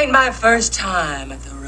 Ain't my first time at the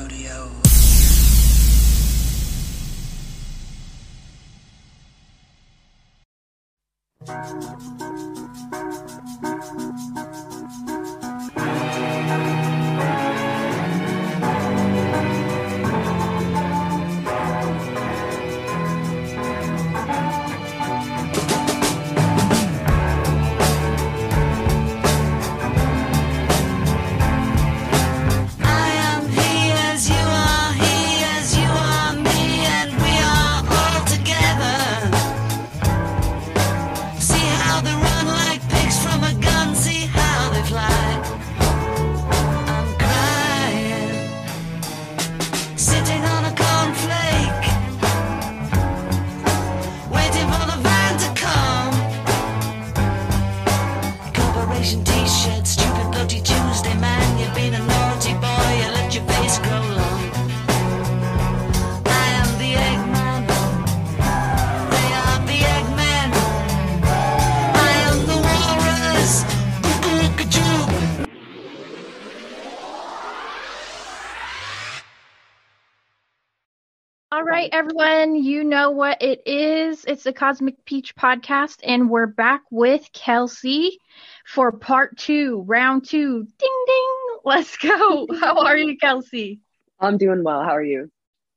everyone, you know what it is. It's the Cosmic Peach podcast, and we're back with Kelsey for part two, round two. Ding ding. Let's go. How are you, Kelsey? I'm doing well. How are you?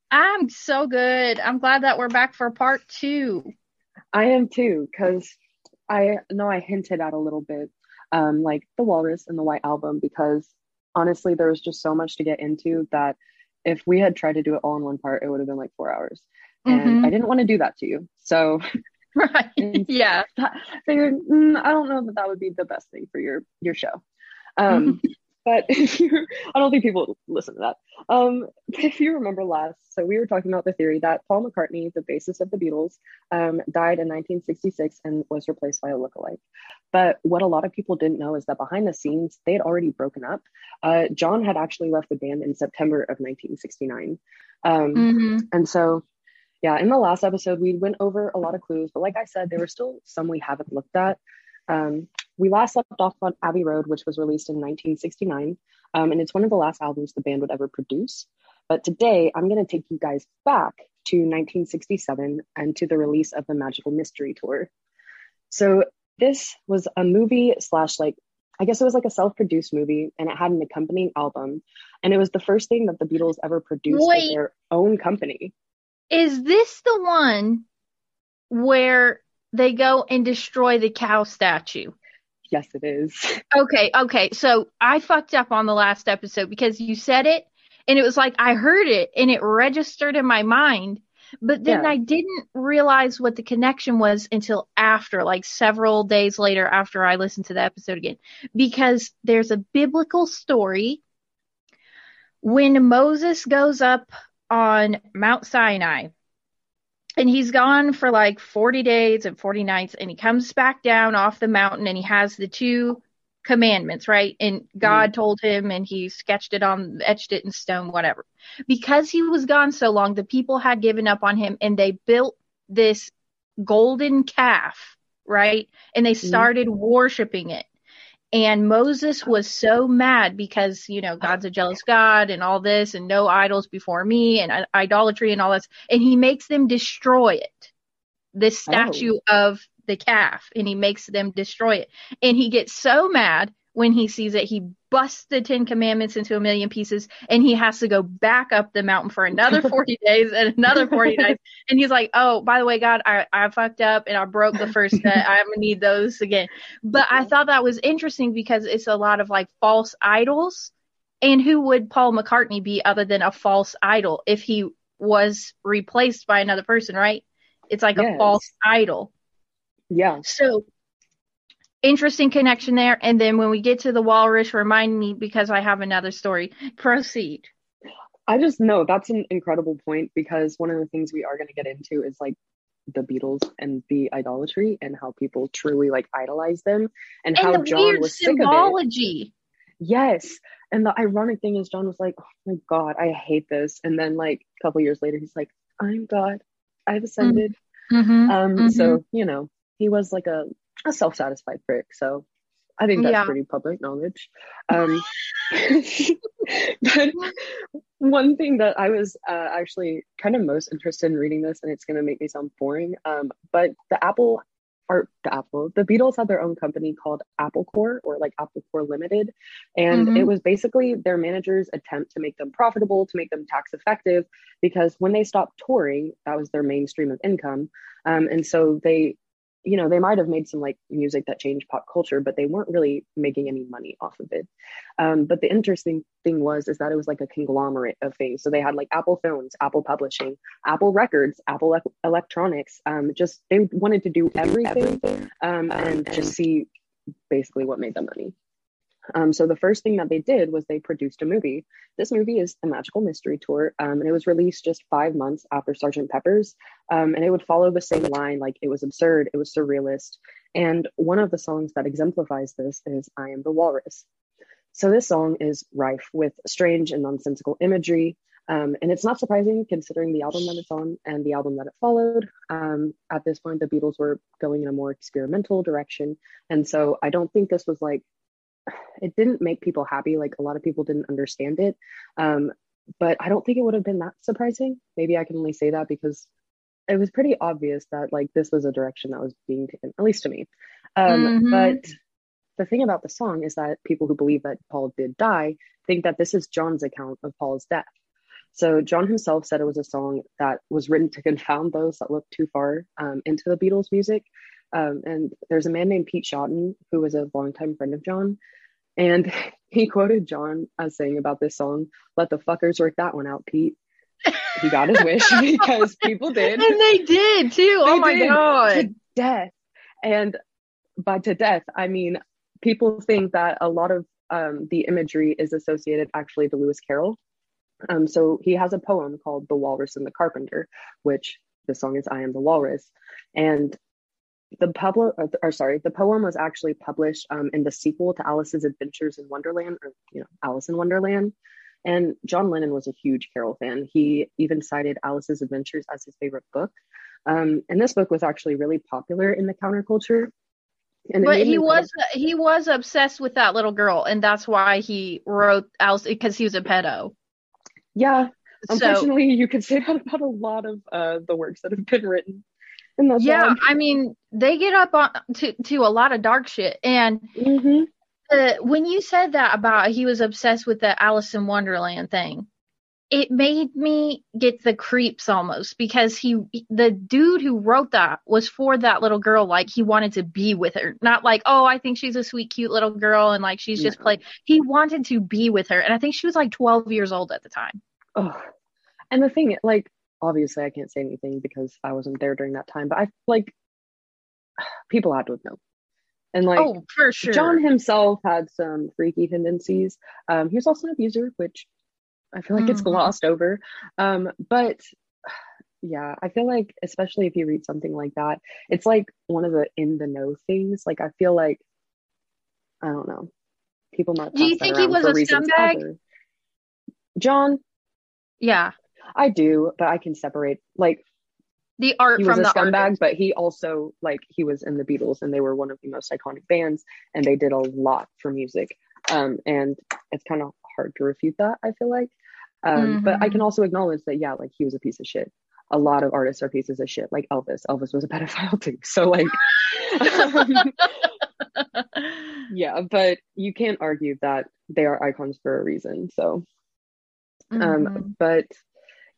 I'm so good. I'm glad that we're back for part two. I am too, because I know I hinted at a little bit, um, like the Walrus and the White Album, because honestly, there was just so much to get into that if we had tried to do it all in one part, it would have been like four hours. And Mhm. I didn't want to do that to you. So Right. Yeah. I figured mm, I don't know that that would be the best thing for your your show. Um, but if you, I don't think people listen to that. Um, if you remember last, so we were talking about the theory that Paul McCartney, the bassist of the Beatles, um, died in 1966 and was replaced by a lookalike. But what a lot of people didn't know is that behind the scenes, they had already broken up. Uh, John had actually left the band in September of 1969. Um, hmm and so, yeah, in the last episode, we went over a lot of clues, but like I said, there were still some we haven't looked at. Um, we last left off on Abbey Road, which was released in 1969, um, and it's one of the last albums the band would ever produce. But today, I'm going to take you guys back to 1967 and to the release of the Magical Mystery Tour. So, this was a movie slash like I guess it was like a self-produced movie, and it had an accompanying album, and it was the first thing that the Beatles ever produced with their own company. Is this the one where they go and destroy the cow statue? Yes, it is. Okay, okay. So I fucked up on the last episode because you said it and it was like I heard it and it registered in my mind, but then Yeah. I didn't realize what the connection was until after, like several days later after I listened to the episode again. Because there's a biblical story when Moses goes up on Mount Sinai and he's gone for like 40 days and 40 nights and he comes back down off the mountain and he has the two commandments right? And god mm-hmm. told him and he sketched it on etched it in stone whatever. Because he was gone so long the people had given up on him and they built this golden calf right? And they mm-hmm. started worshiping it and Moses was so mad because, you know, God's a jealous God and all this and no idols before me and idolatry and all this. And he makes them destroy it, this oh. statue of the calf, and he makes them destroy it. And he gets so mad when he sees it, he busts the Ten Commandments into a million pieces and he has to go back up the mountain for another 40 days and another 40 nights. And he's like, oh, by the way, God, I, I fucked up and I broke the first set. I'm going to need those again. But I thought that was interesting because it's a lot of like false idols. And who would Paul McCartney be other than a false idol if he was replaced by another person, right? It's like a false idol. Yeah. So interesting connection there. And then when we get to the walrus, remind me because I have another story. Proceed. I just know that's an incredible point because one of the things we are going to get into is like the Beatles and the idolatry and how people truly like idolize them and, And how John was sick of it. Yes. And the ironic thing is John was like, Oh my God, I hate this. And then like a couple years later, he's like, I'm God. I've ascended. Mhm, Um, mhm. so, you know, he was like a, a self-satisfied prick. So I think that's Yeah. pretty public knowledge. Um, but one thing that I was uh, actually kind of most interested in reading this, and it's going to make me sound boring, um, but the Apple or the Apple, the Beatles had their own company called Apple Corps or like Apple Corps Limited. And Mhm. it was basically their managers' attempt to make them profitable, to make them tax effective, because when they stopped touring, that was their main stream of income. Um, and so they, you know, they might have made some like music that changed pop culture, but they weren't really making any money off of it. Um, but the interesting thing was is that it was like a conglomerate of things. So they had like Apple Films, Apple Publishing, Apple Records, Apple Ec- Electronics. Um, just they wanted to do everything um, and just see basically what made them money. Um, so the first thing that they did was they produced a movie. This movie is The Magical Mystery Tour, um, and it was released just five months after Sgt. Pepper's. Um, and it would follow the same line, like it was absurd, it was surrealist. And one of the songs that exemplifies this is "I Am the Walrus." So this song is rife with strange and nonsensical imagery. Um, and it's not surprising considering the album that it's on and the album that it followed. Um, at this point, the Beatles were going in a more experimental direction. And so I don't think this was like, it didn't make people happy. Like a lot of people didn't understand it. Um, but I don't think it would have been that surprising. Maybe I can only say that because it was pretty obvious that like this was a direction that was being taken, at least to me. Um, Mhm. But the thing about the song is that people who believe that Paul did die think that this is John's account of Paul's death. So John himself said it was a song that was written to confound those that looked too far um, into the Beatles' music. Um, and there's a man named Pete Shotton who was a longtime friend of John, and he quoted John as saying about this song, "Let the fuckers work that one out, Pete." He got his wish because people did And they did too. oh my did, god. to death. And by to death, I mean people think that a lot of um, the imagery is associated actually to Lewis Carroll. Um, so he has a poem called "The Walrus and the Carpenter," which the song is "I Am the Walrus," and the public, or, or sorry, the poem was actually published um, in the sequel to Alice's Adventures in Wonderland, or you know, Alice in Wonderland. And John Lennon was a huge Carroll fan. He even cited Alice's Adventures as his favorite book. Um, and this book was actually really popular in the counterculture. And But he was he was obsessed with that little girl, and that's why he wrote Alice because he was a pedo. yeah. So Unfortunately, you could say that about a lot of uh, the works that have been written. Yeah. I mean they get up on to to a lot of dark shit, and Mhm. uh, when you said that about he was obsessed with the Alice in Wonderland thing, it made me get the creeps almost because he the dude who wrote that was for that little girl like he wanted to be with her not like oh i think she's a sweet cute little girl and like she's just No. play he wanted to be with her and i think she was like 12 years old at the time Oh, and the thing, like, obviously, I can't say anything because I wasn't there during that time. But I like people had to have known, and like oh for sure John himself had some freaky tendencies. Um, he was also an abuser, which I feel like it's Mhm. glossed over. Um, but yeah, I feel like especially if you read something like that, it's like one of the in the know things. Like I feel like I don't know, people might. Do you think he was a scumbag? other- John, yeah I do, but I can separate like the art he was from a the scumbag, artist. but he also like he was in the Beatles and they were one of the most iconic bands and they did a lot for music. Um, and it's kind of hard to refute that, I feel like. Um, but I can also acknowledge that yeah, like he was a piece of shit. A lot of artists are pieces of shit, like Elvis. Elvis was a pedophile too. So like um, yeah, but you can't argue that they are icons for a reason. So um, Mhm. but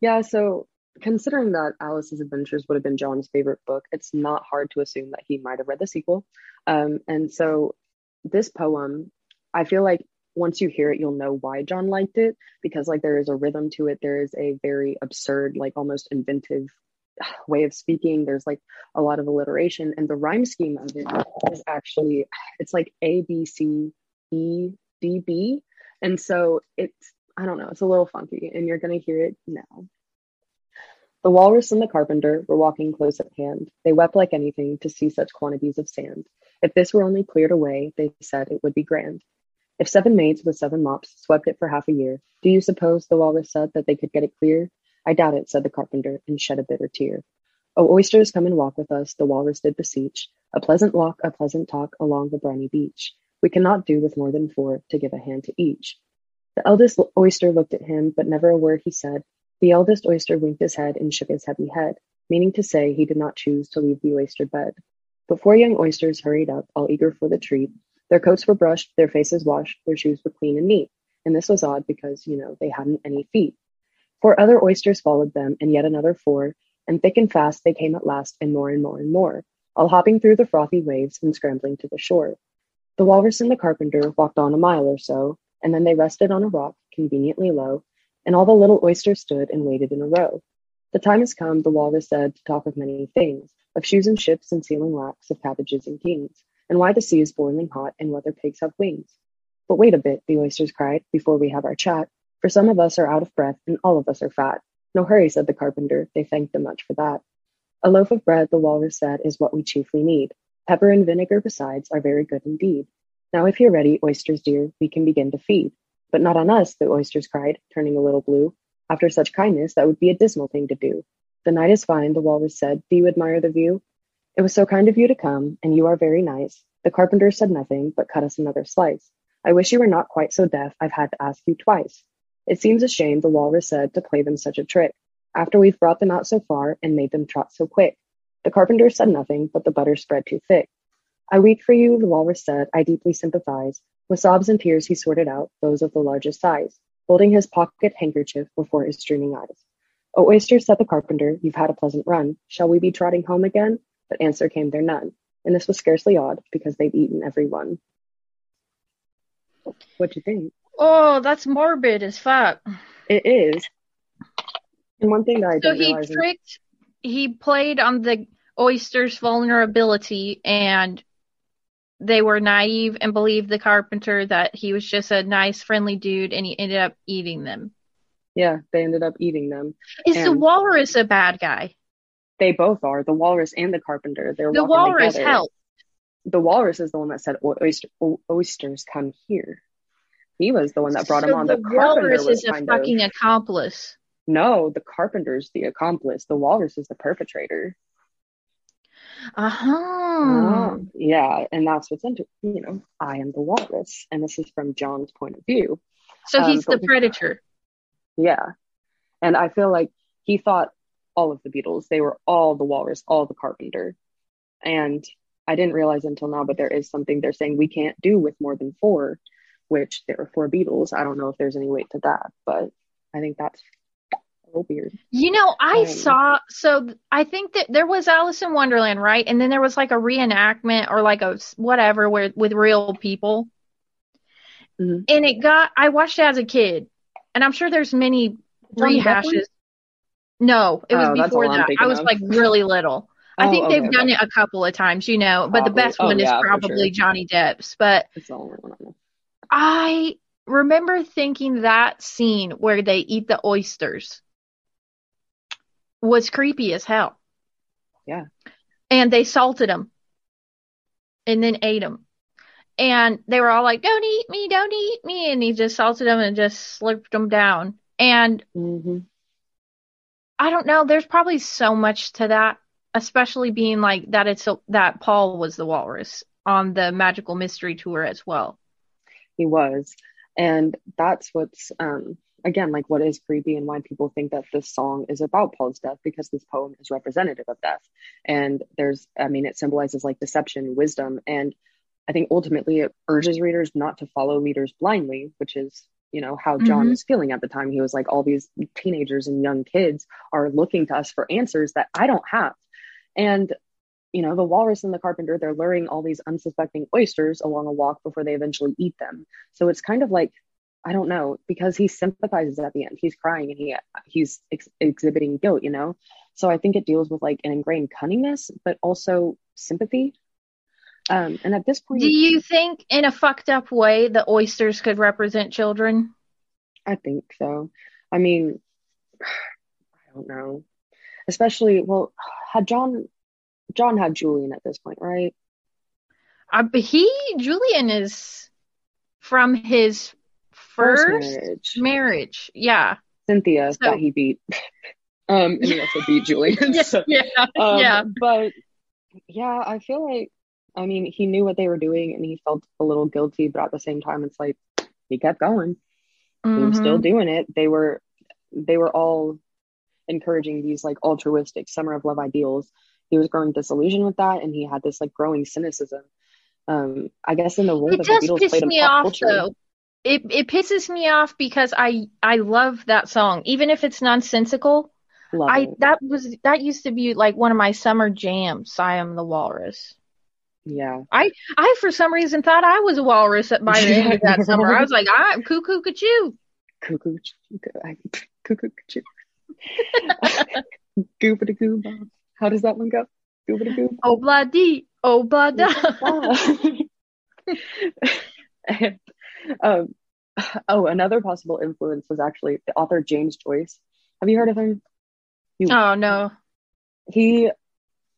yeah, so considering that Alice's Adventures would have been John's favorite book, it's not hard to assume that he might have read the sequel. Um, and so this poem, I feel like once you hear it, you'll know why John liked it because like there is a rhythm to it. There is a very absurd, like almost inventive way of speaking. There's like a lot of alliteration, and the rhyme scheme of it is actually it's like A B C E D B, and so it's I don't know, it's a little funky, and you're gonna hear it now. The walrus and the carpenter were walking close at hand. They wept like anything to see such quantities of sand. If this were only cleared away, they said it would be grand. If seven maids with seven mops swept it for half a year, do you suppose, the walrus said, that they could get it clear? I doubt it, said the carpenter, and shed a bitter tear. O oysters, come and walk with us, the walrus did beseech. A pleasant walk, a pleasant talk along the briny beach. We cannot do with more than four to give a hand to each. The eldest oyster looked at him, but never a word he said. The eldest oyster winked his head and shook his heavy head, meaning to say he did not choose to leave the oyster bed. But four young oysters hurried up, all eager for the treat. Their coats were brushed, their faces washed, their shoes were clean and neat. And this was odd because, you know, they hadn't any feet. Four other oysters followed them, and yet another four, and thick and fast they came at last, and more and more and more, all hopping through the frothy waves and scrambling to the shore. The walrus and the carpenter walked on a mile or so, and then they rested on a rock conveniently low, and all the little oysters stood and waited in a row. The time has come, the walrus said, to talk of many things, of shoes and ships and sealing wax, of cabbages and kings, and why the sea is boiling hot, and whether pigs have wings. But wait a bit, the oysters cried, before we have our chat, for some of us are out of breath, and all of us are fat. No hurry, said the carpenter, they thanked them much for that. A loaf of bread, the walrus said, is what we chiefly need. Pepper and vinegar besides are very good indeed. Now if you're ready, oysters dear, we can begin to feed. But not on us, the oysters cried, turning a little blue. After such kindness, that would be a dismal thing to do. The night is fine, the walrus said. Do you admire the view? It was so kind of you to come, and you are very nice. The carpenter said nothing, but cut us another slice. I wish you were not quite so deaf, I've had to ask you twice. It seems a shame, the walrus said, to play them such a trick, after we've brought them out so far and made them trot so quick. The carpenter said nothing, but the butter spread too thick. I weep for you, the walrus said, I deeply sympathize. With sobs and tears he sorted out those of the largest size, holding his pocket handkerchief before his streaming eyes. O oyster, said the carpenter, you've had a pleasant run. Shall we be trotting home again? But answer came there none, and this was scarcely odd, because they'd eaten every one. What'd you think? Oh, that's morbid as fuck. It is. And one thing that I So he realize is- tricked, he played on the oyster's vulnerability and they were naive and believed the carpenter that he was just a nice, friendly dude and he ended up eating them. yeah, they ended up eating them. Is the walrus a bad guy? They both are the walrus and the carpenter. They're The walrus together. helped. The walrus is the one that said "O- oyster, oysters come here. He was the one that brought him on. the, The, carpenter walrus is a fucking of accomplice. no. The carpenter's the accomplice. The walrus is the perpetrator. Uh-huh. Oh, yeah, and that's what's into you know. I am the walrus, and this is from John's point of view. So Um, he's the predator. Yeah. And I feel like he thought all of the Beatles, they were all the walrus, all the carpenter. And I didn't realize until now, but there is something they're saying we can't do with more than four, which there are four Beatles. I don't know if there's any weight to that, but I think that's weird. You know, I Um, saw so I think that there was Alice in Wonderland, right? And then there was like a reenactment or like a s- whatever where with real people. Mhm. And it got I watched it as a kid. And I'm sure there's many rehashes. No, it was Oh, before that. I was of. like really little. I Oh, think okay, they've done okay. it a couple of times, you know, but the best Oh, one yeah, is probably sure. Johnny Depp's. But It's the only one I know. I remember thinking that scene where they eat the oysters was creepy as hell. Yeah. And they salted them and then ate them. And they were all like, don't eat me, don't eat me. And he just salted them and just slurped them down. And hmm I don't know, there's probably so much to that, especially being like that it's that Paul was the walrus on the magical mystery tour as well. He was. And that's what's, um, again, like what is creepy and why people think that this song is about Paul's death because this poem is representative of death. And there's, I mean, it symbolizes like deception, wisdom. And I think ultimately it urges readers not to follow leaders blindly, which is, you know, how John Mhm. was feeling at the time. He was like, all these teenagers and young kids are looking to us for answers that I don't have. And you know, the walrus and the carpenter, they're luring all these unsuspecting oysters along a walk before they eventually eat them. So it's kind of like, I don't know, because he sympathizes at the end. He's crying and he he's ex- exhibiting guilt, you know. So I think it deals with like an ingrained cunningness, but also sympathy. Um, and at this point, Do you think, in a fucked up way, the oysters could represent children? I think so. I mean, I don't know. Especially, well, had John John had Julian at this point, right? Uh, but he, Julian, is from his First first, marriage. marriage. Yeah. Cynthia So- that he beat. um, and he also beat Julian. Yeah. so, Yeah. um, yeah. But yeah, I feel like, I mean, he knew what they were doing and he felt a little guilty, but at the same time, it's like he kept going. He was still Mhm. doing it. They were, they were all encouraging these like altruistic summer of love ideals. He was growing disillusioned with that, and he had this like growing cynicism. Um, I guess in the role It that the Beatles played in me pop off culture. though. It it pisses me off because I I love that song, even if it's nonsensical. Love I it. that was that used to be like one of my summer jams. I am the walrus. Yeah. I I for some reason thought I was a walrus at by the end of that summer. I was like, I'm cuckoo cuckoo. Cuckoo, cuckoo, cuckoo. Goobity goo. How does that one go? Goobity goo. Oh blah dee, oh blah da. and, um, oh, another possible influence was actually the author James Joyce. Have you heard of him? You, Oh no, He,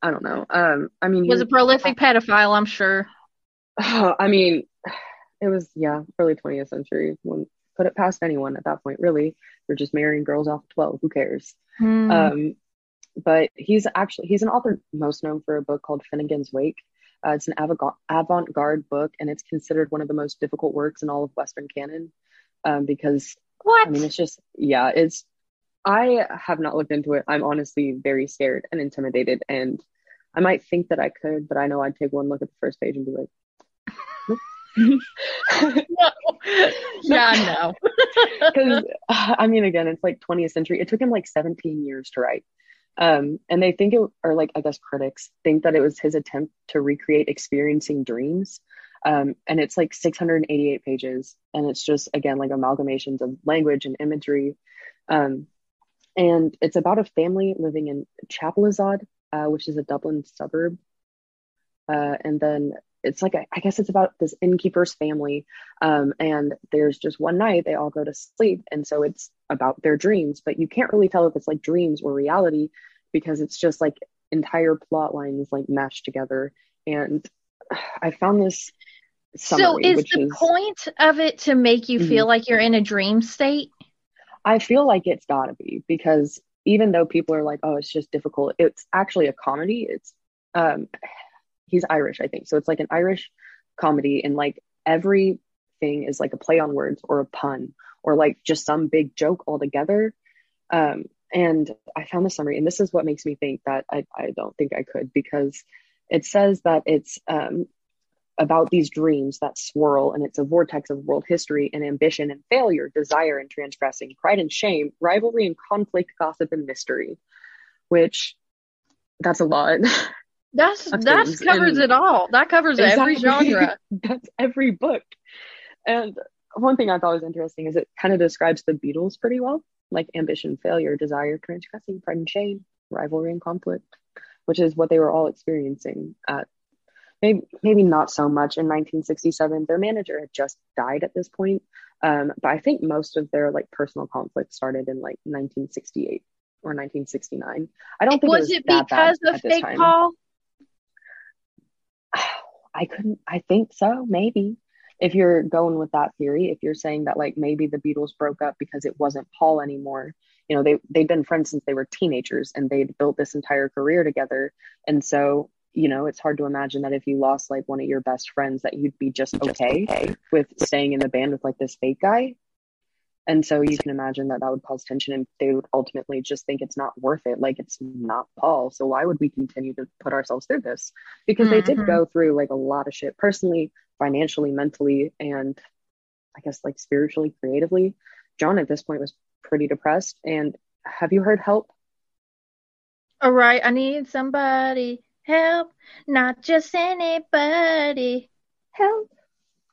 I don't know. Um, I mean, he was a prolific pedophile. I'm sure. I mean, it was yeah, early 20th century. Wouldn't put it past anyone at that point. Really, they're just marrying girls off 12. Who cares? Hmm. Um, but he's actually he's an author most known for a book called Finnegans Wake. Uh, it's an avant- avant-garde book, and it's considered one of the most difficult works in all of Western canon um, because what? I mean, it's just yeah, it's. I have not looked into it. I'm honestly very scared and intimidated, and I might think that I could, but I know I'd take one look at the first page and be like, no. yeah, no. because I mean, again, it's like 20th century. It took him like 17 years to write. Um, and they think it, or like I guess critics think that it was his attempt to recreate experiencing dreams. Um, and it's like 688 pages, and it's just again like amalgamations of language and imagery. Um, and it's about a family living in Chapelizod, uh, which is a Dublin suburb. Uh, and then it's like a, I guess it's about this innkeeper's family, um, and there's just one night they all go to sleep, and so it's about their dreams, but you can't really tell if it's like dreams or reality because it's just like entire plot lines like mashed together. And I found this summary, so is the is point of it to make you Mhm. feel like you're in a dream state? I feel like it's gotta be because even though people are like, oh, it's just difficult, it's actually a comedy. It's um he's Irish, I think. So it's like an Irish comedy and like everything is like a play on words or a pun or like just some big joke altogether. Um and I found the summary and this is what makes me think that I, I don't think I could because it says that it's um about these dreams that swirl and it's a vortex of world history and ambition and failure, desire and transgressing, pride and shame, rivalry and conflict, gossip and mystery, which that's a lot. That's that covers and- it all. That covers every genre. that's every book. And one thing I thought was interesting is it kind of describes the Beatles pretty well, like ambition, failure, desire, transgressing, pride and shame, rivalry and conflict, which is what they were all experiencing at maybe maybe not so much in 1967. Their manager had just died at this point, um, but I think most of their like personal conflict started in like 1968 or 1969. I don't think it was was it that bad because of fake. Paul? I couldn't, I think so, maybe. If you're going with that theory, if you're saying that like maybe the Beatles broke up because it wasn't Paul anymore, you know, they they'd been friends since they were teenagers and they'd built this entire career together. And so, you know, it's hard to imagine that if you lost like one of your best friends that you'd be just okay with staying in the band with like this fake guy. And so you can imagine that that would cause tension and they would ultimately just think it's not worth it. Like it's not Paul. So why would we continue to put ourselves through this? Because they did Mhm. go through like a lot of shit personally, financially, mentally, and I guess like spiritually, creatively. John at this point was pretty depressed. And have you heard Help? All right, I need somebody help, not just anybody. Help.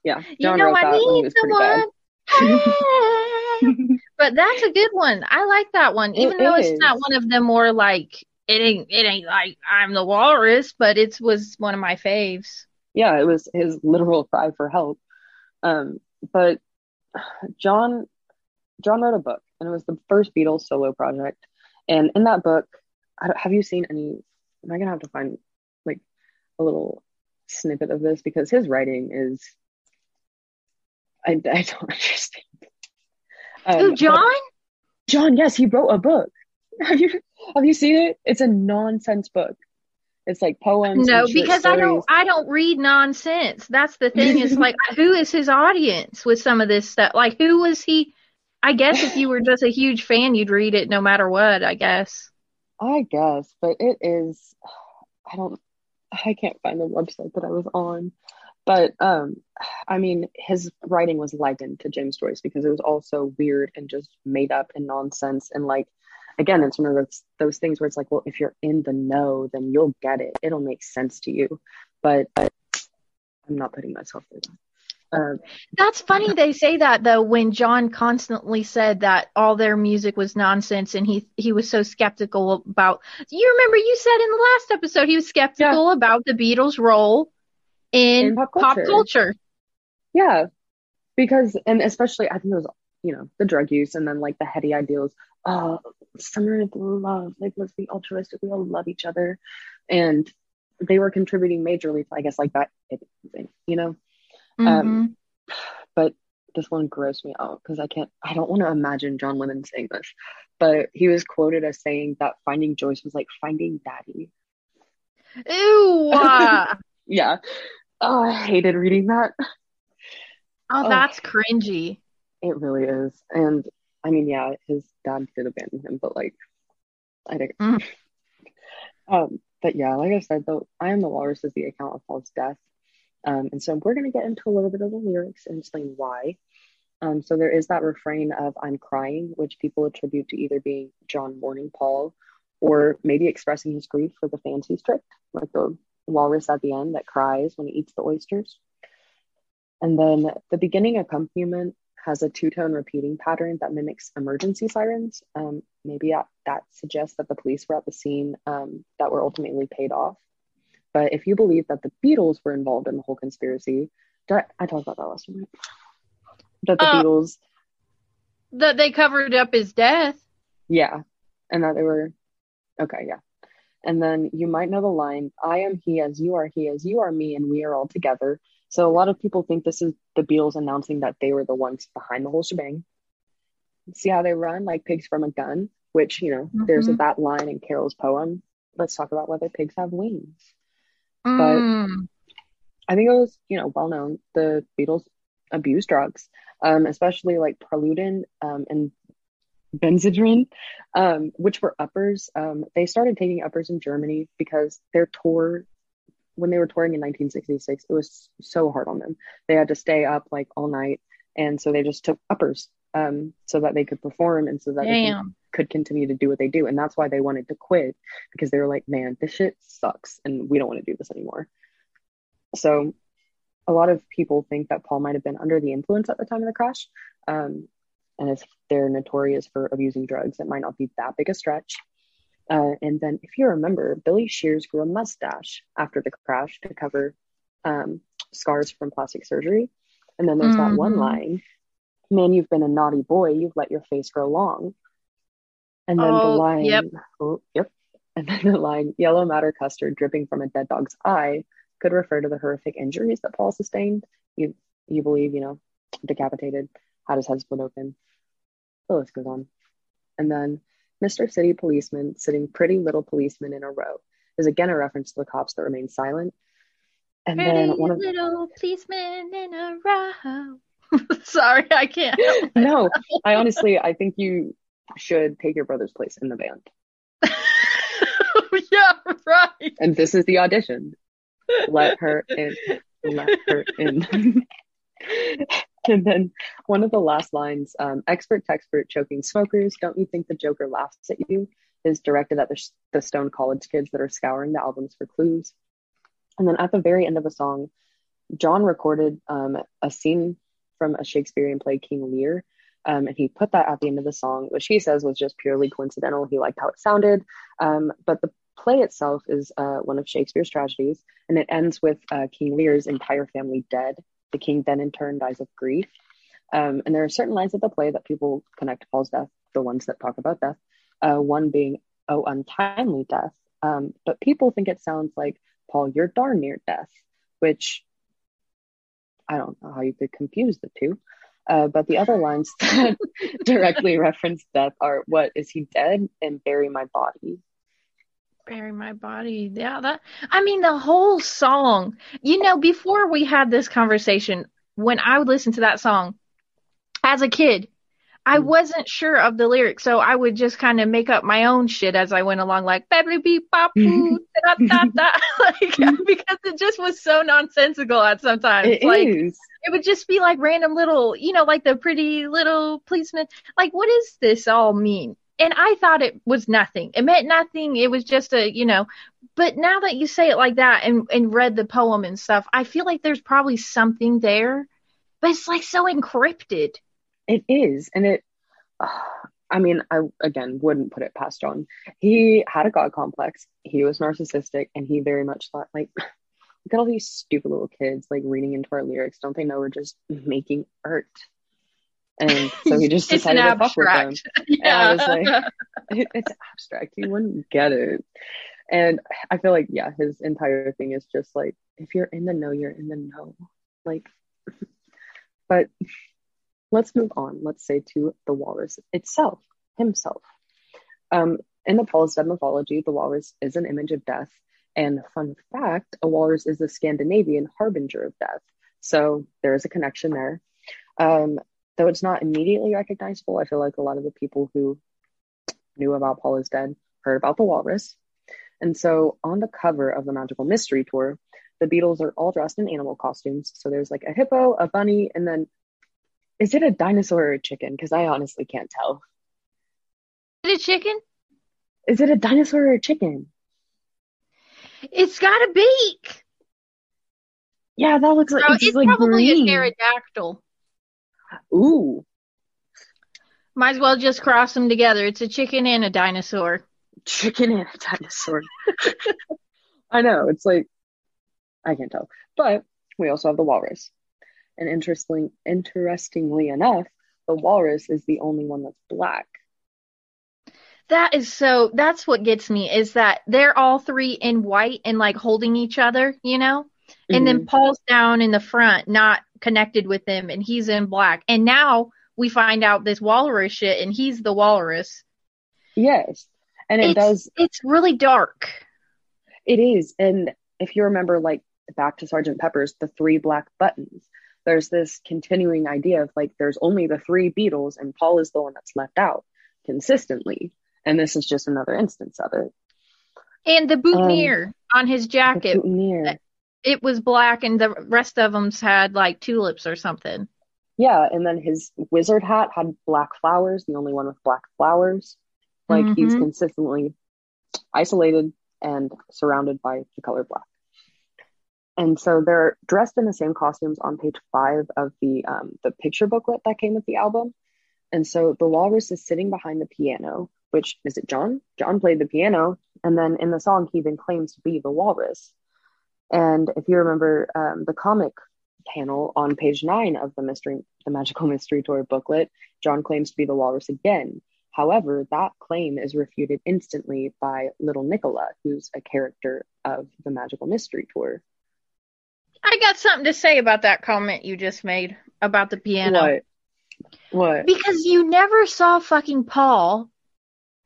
Yeah. You John know wrote I need was pretty bad. someone. but that's a good one. I like that one, It even though it's not one of the more like it ain't it ain't like I'm the walrus, but it was one of my faves. Yeah, it was his literal cry for help. Um, but John John wrote a book, and it was the first Beatles solo project. And in that book, I don't, have you seen any? Am I gonna have to find like a little snippet of this because his writing is I, I don't understand. Um, Who, but- John? John, yes, he wrote a book. Have you have you seen it? It's a nonsense book. It's like poems. No, because I don't. I don't read nonsense. That's the thing is like who is his audience with some of this stuff? Like who was he I guess if you were just a huge fan you'd read it no matter what, I guess. I guess, but it is. I don't. I can't find the website that I was on, but um, I mean, his writing was likened to James Joyce because it was all so weird and just made up and nonsense and like. Again, it's one of those those things where it's like, well, if you're in the know, then you'll get it. It'll make sense to you. But I'm not putting myself through that. Um, That's funny they say that though when John constantly said that all their music was nonsense and he he was so skeptical about you remember you said in the last episode he was skeptical about the Beatles role in, In pop pop culture. culture. Yeah, because and especially I think it was you know the drug use and then like the heady ideals. Oh, summer of love, like let's be altruistic. We all love each other, and they were contributing majorly to I guess like that thing, you know. Mhm. Um, but this one grossed me out because I can't. I don't want to imagine John Lennon saying this, but he was quoted as saying that finding Joyce was like finding daddy. Ew. uh, Yeah. Oh, I hated reading that. oh, Oh. that's cringy. It really is. And I mean, yeah, his dad did abandon him, but like, I think. Mm. Um, but yeah, like I said, though, I am the walrus is the account of Paul's death. Um, and so we're going to get into a little bit of the lyrics and explain why. Um, so there is that refrain of I'm crying, which people attribute to either being John mourning Paul or maybe expressing his grief for the fans he's tricked, like the walrus at the end that cries when he eats the oysters. And then the beginning accompaniment has a two tone repeating pattern that mimics emergency sirens. Um, maybe that, that suggests that the police were at the scene um, that were ultimately paid off. But if you believe that the Beatles were involved in the whole conspiracy, I, I talked about that last time. That the Uh, Beatles, That they covered up his death. yeah, and that they were, okay, yeah. And then you might know the line, I am he as you are he as you are me, and we are all together. So a lot of people think this is the Beatles announcing that they were the ones behind the whole shebang. See how they run like pigs from a gun, which, you know, there's Mhm. that line in Carroll's poem. Let's talk about whether pigs have wings. Mm. I think it was, you know, well known the Beatles abused drugs, um, especially like Preludin um, and Benzedrine, um, which were uppers. Um, they started taking uppers in Germany because their tour, when they were touring in 1966, it was so hard on them. They had to stay up like all night, and so they just took uppers um, so that they could perform and so that they can could continue to do what they do. And that's why they wanted to quit because they were like, man, this shit sucks and we don't want to do this anymore. So a lot of people think that Paul might have been under the influence at the time of the crash. Um, and if they're notorious for abusing drugs, it might not be that big a stretch. Uh, and then, if you remember, Billy Shears grew a mustache after the crash to cover um, scars from plastic surgery. And then there's that one Mhm. line Man, you've been a naughty boy, you've let your face grow long. And then the Oh, line, yep. oh, yep. And then the line, yellow matter custard dripping from a dead dog's eye could refer to the horrific injuries that Paul sustained. You you believe, you know, decapitated, had his head split open. The list goes on. And then Mr. City Policeman sitting pretty little policemen in a row is again a reference to the cops that remain silent. And Pretty then one of little policeman in a row. Sorry, I can't. no, I honestly I think you should take your brother's place in the band. yeah, right. And this is the audition. Let her in. Let her in. and then one of the last lines, um, expert expert choking smokers, don't you think the Joker laughs at you? is directed at the, the Stone College kids that are scouring the albums for clues. And then at the very end of the song, John recorded um, a scene from a Shakespearean play, King Lear, Um, and he put that at the end of the song, which he says was just purely coincidental. He liked how it sounded. Um, but the play itself is uh, one of Shakespeare's tragedies, and it ends with uh, King Lear's entire family dead. The king then in turn dies of grief. Um, and there are certain lines of the play that people connect to Paul's death, the ones that talk about death. Uh, one being, oh, untimely death. Um, but people think it sounds like, Paul, you're darn near death, which I don't know how you could confuse the two. Uh, but the other lines that directly reference death are, what, is he dead? And bury my body. Bury my body. Yeah, that I mean the whole song. You know, before we had this conversation, when I would listen to that song as a kid, I mm-hmm. wasn't sure of the lyrics, so I would just kind of make up my own shit as I went along, like "baby beep bop boo, da da da," like mm-hmm. because it just was so nonsensical at sometimes. It like is. it would just be like random little, you know, like the pretty little policeman. Like, what does this all mean? And I thought it was nothing. It meant nothing. It was just a, you know. But now that you say it like that and and read the poem and stuff, I feel like there's probably something there, but it's like so encrypted. It is, and it. I mean, I again wouldn't put it past John. He had a god complex. He was narcissistic, and he very much thought like, look at all these stupid little kids like reading into our lyrics. Don't they know we're just making art? And so he just decided to fuck with them. abstract. And I was Yeah. like, it- it's abstract. You wouldn't get it. And I feel like, yeah, his entire thing is just like, if you're in the know, you're in the know. Like, but let's move on. Let's say to the walrus itself, himself. Um, in the Paul's Dead mythology, the walrus is an image of death. And fun fact, a walrus is a Scandinavian harbinger of death. So there is a connection there. Um, though it's not immediately recognizable, I feel like a lot of the people who knew about Paul is Dead heard about the walrus. And so on the cover of the Magical Mystery Tour, the Beatles are all dressed in animal costumes. So there's like a hippo, a bunny, and then is it a dinosaur or a chicken? Because I honestly can't tell. Is it a chicken? Is it a dinosaur or a chicken? It's got a beak. Yeah, that looks like it's, it's like probably green. a pterodactyl. Ooh, Might as well just cross them together. It's a chicken and a dinosaur. chicken and a dinosaur. I know it's like I can't tell, but we also have the walrus. And interesting, interestingly enough, the walrus is the only one that's black. That is so. That's what gets me is that they're all three in white and like holding each other, you know. And Mm-hmm. then Paul's down in the front, not connected with them, and he's in black. And now we find out this walrus shit, and he's the walrus. Yes, and it it's, does. It's really dark. It is, and if you remember, like back to Sergeant Pepper's, the three black buttons. There's this continuing idea of like there's only the three Beatles, and Paul is the one that's left out consistently. And this is just another instance of it. And the boutonniere on his The jacket, boutonniere. It was black, and the rest of them's had like tulips or something. Yeah, and then his wizard hat had black flowers, the only one with black flowers. Like he's Mhm. consistently isolated and surrounded by the color black. And so they're dressed in the same costumes on page five of the um, the picture booklet that came with the album. And so the walrus is sitting behind the piano, which is it John? John played the piano, and then in the song he then claims to be the walrus. And if you remember um, the comic panel on page nine of the mystery, the Magical Mystery Tour booklet, John claims to be the walrus again. However, that claim is refuted instantly by Little Nicola, who's a character of the Magical Mystery Tour. I got something to say about that comment you just made about the piano. What? What? Because you never saw fucking Paul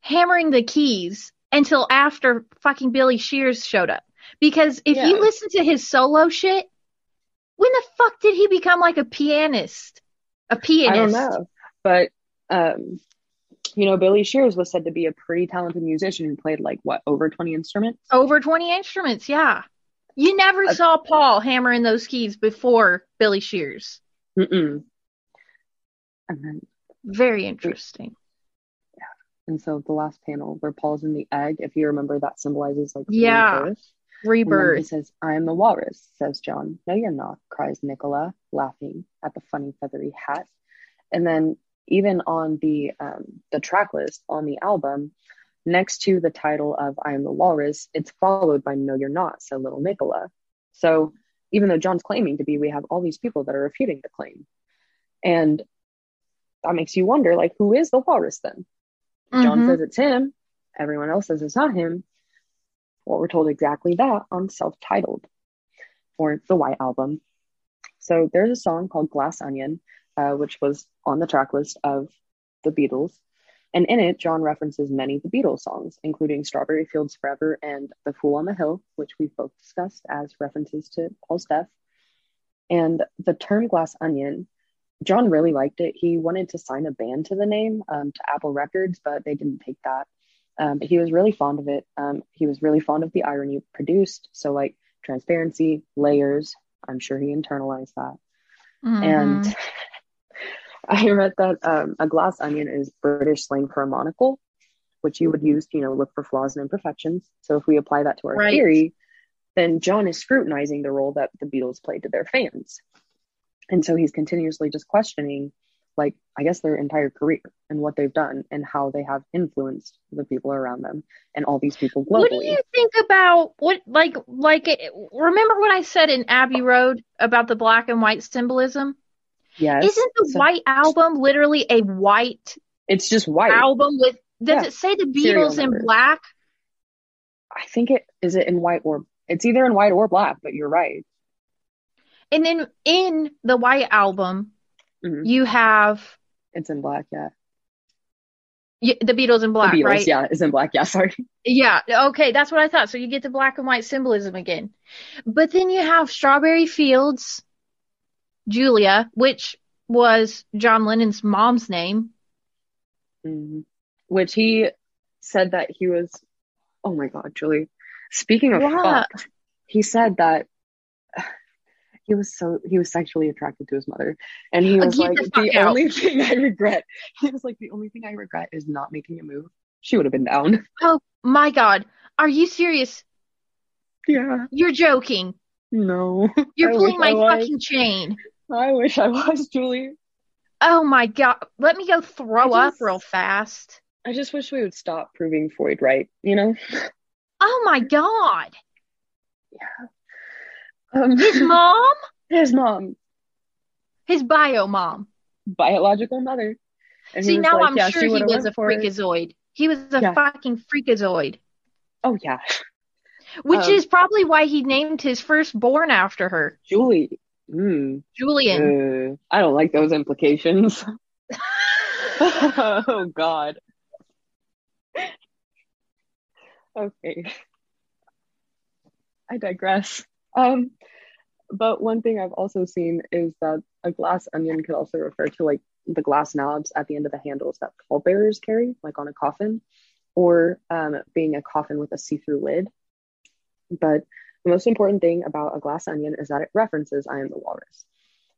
hammering the keys until after fucking Billy Shears showed up. Because if Yeah. you listen to his solo shit, when the fuck did he become like a pianist? A pianist. I don't know, but um, you know, Billy Shears was said to be a pretty talented musician who played like what over twenty instruments. Over 20 instruments, yeah. You never Uh, saw Paul hammering those keys before Billy Shears. Mm-mm. And then, Very interesting. Yeah. And so the last panel where Paul's in the egg, if you remember, that symbolizes like Yeah. Rebirth. He says, I am the walrus, says John. No, you're not, cries Nicola, laughing at the funny feathery hat. And then even on the um, the track list on the album, next to the title of "I Am the Walrus," it's followed by "No, You're Not," said Little Nicola. So even though John's claiming to be, we have all these people that are refuting the claim, and that makes you wonder, like, who is the walrus then? John Mhm. says it's him. Everyone else says it's not him. Well, we're told exactly that on self-titled or the White Album. So there's a song called Glass Onion, uh, which was on the track list of the Beatles. And in it, John references many of the Beatles songs, including Strawberry Fields Forever and The Fool on the Hill, which we've both discussed as references to Paul's death. And the term Glass Onion, John really liked it. He wanted to sign a band to the name, um, to Apple Records, but they didn't take that. Um, but he was really fond of it. Um, he was really fond of the irony it produced. So, like transparency, layers, I'm sure he internalized that. Mhm. And I read that um, a glass onion is British slang for a monocle, which you would use to, you know, look for flaws and imperfections. So if we apply that to our Right. theory, then John is scrutinizing the role that the Beatles played to their fans. And so he's continuously just questioning, like, I guess their entire career and what they've done and how they have influenced the people around them and all these people globally. What do you think about what like like it, remember what I said in Abbey Road about the black and white symbolism? yes. Isn't the So white album literally a white it's just white. album with does Yeah. it say the Beatles in black? I think it is it in white or it's either in white or black, but you're right. And then in the white album Mhm. you have It's in black, yeah. y- the Beatles in black, the Beatles, right? yeah, is in black. Yeah, sorry. Yeah, okay, that's what I thought. So you get the black and white symbolism again. But then you have Strawberry Fields, Julia, which was John Lennon's mom's name. Mhm. Which he said that he was. Oh my God, Julie. Speaking of What? fuck, he said that he was so he was sexually attracted to his mother, and he was like, the the, only thing I regret. He was like, the only thing I regret is not making a move. She would have been down. Oh my god. Are you serious? Yeah. You're joking. No. You're I pulling my fucking chain. I wish I was, Julie. Oh my god. Let me go throw I up real fast. I just wish we would stop proving Freud right. You know. Oh my god. Um, His mom? his mom, His bio mom. biological mother. And See, now like, I'm yeah, sure he was a for it. freakazoid. He was a Yeah. fucking freakazoid. Oh yeah, Which Um, is probably why he named his firstborn after her, Julie. Mm, Julian. uh, I don't like those implications. oh God. Okay. I digress. Um, but one thing I've also seen is that a glass onion could also refer to like the glass knobs at the end of the handles that pallbearers carry, like on a coffin, or um, being a coffin with a see-through lid. But the most important thing about a glass onion is that it references I am the walrus.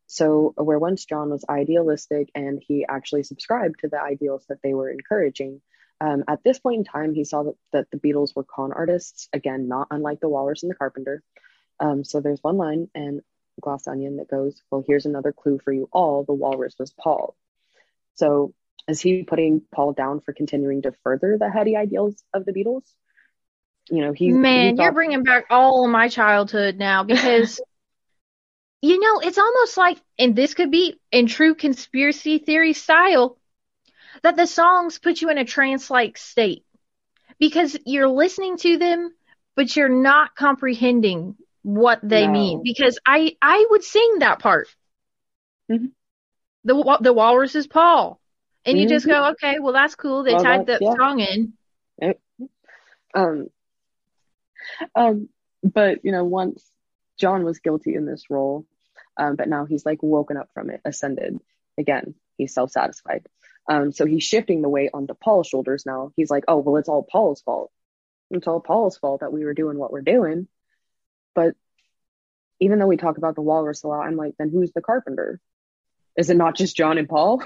So, where once John was idealistic and he actually subscribed to the ideals that they were encouraging, um, at this point in time, he saw that, that the Beatles were con artists, again, not unlike the Walrus and the Carpenter. Um, so, there's one line in Glass Onion that goes, Well, here's another clue for you all the walrus was Paul. So, is he putting Paul down for continuing to further the heady ideals of the Beatles? You know, he Man, he you're bringing back all of my childhood now because, you know, it's almost like, and this could be in true conspiracy theory style, that the songs put you in a trance like state because you're listening to them, but you're not comprehending what they No. mean. Because I, I would sing that part. Mhm. The, the walrus is Paul. And you just Mhm. go, okay, well, that's cool. They Well, tied that- yeah. song in. Um, um, but you know, once John was guilty in this role, um, but now he's like woken up from it, ascended again. He's self-satisfied. Um, so he's shifting the weight onto Paul's shoulders now. He's like, oh well, it's all Paul's fault. It's all Paul's fault that we were doing what we're doing. But even though we talk about the walrus a lot, I'm like, then who's the carpenter? Is it not just John and Paul?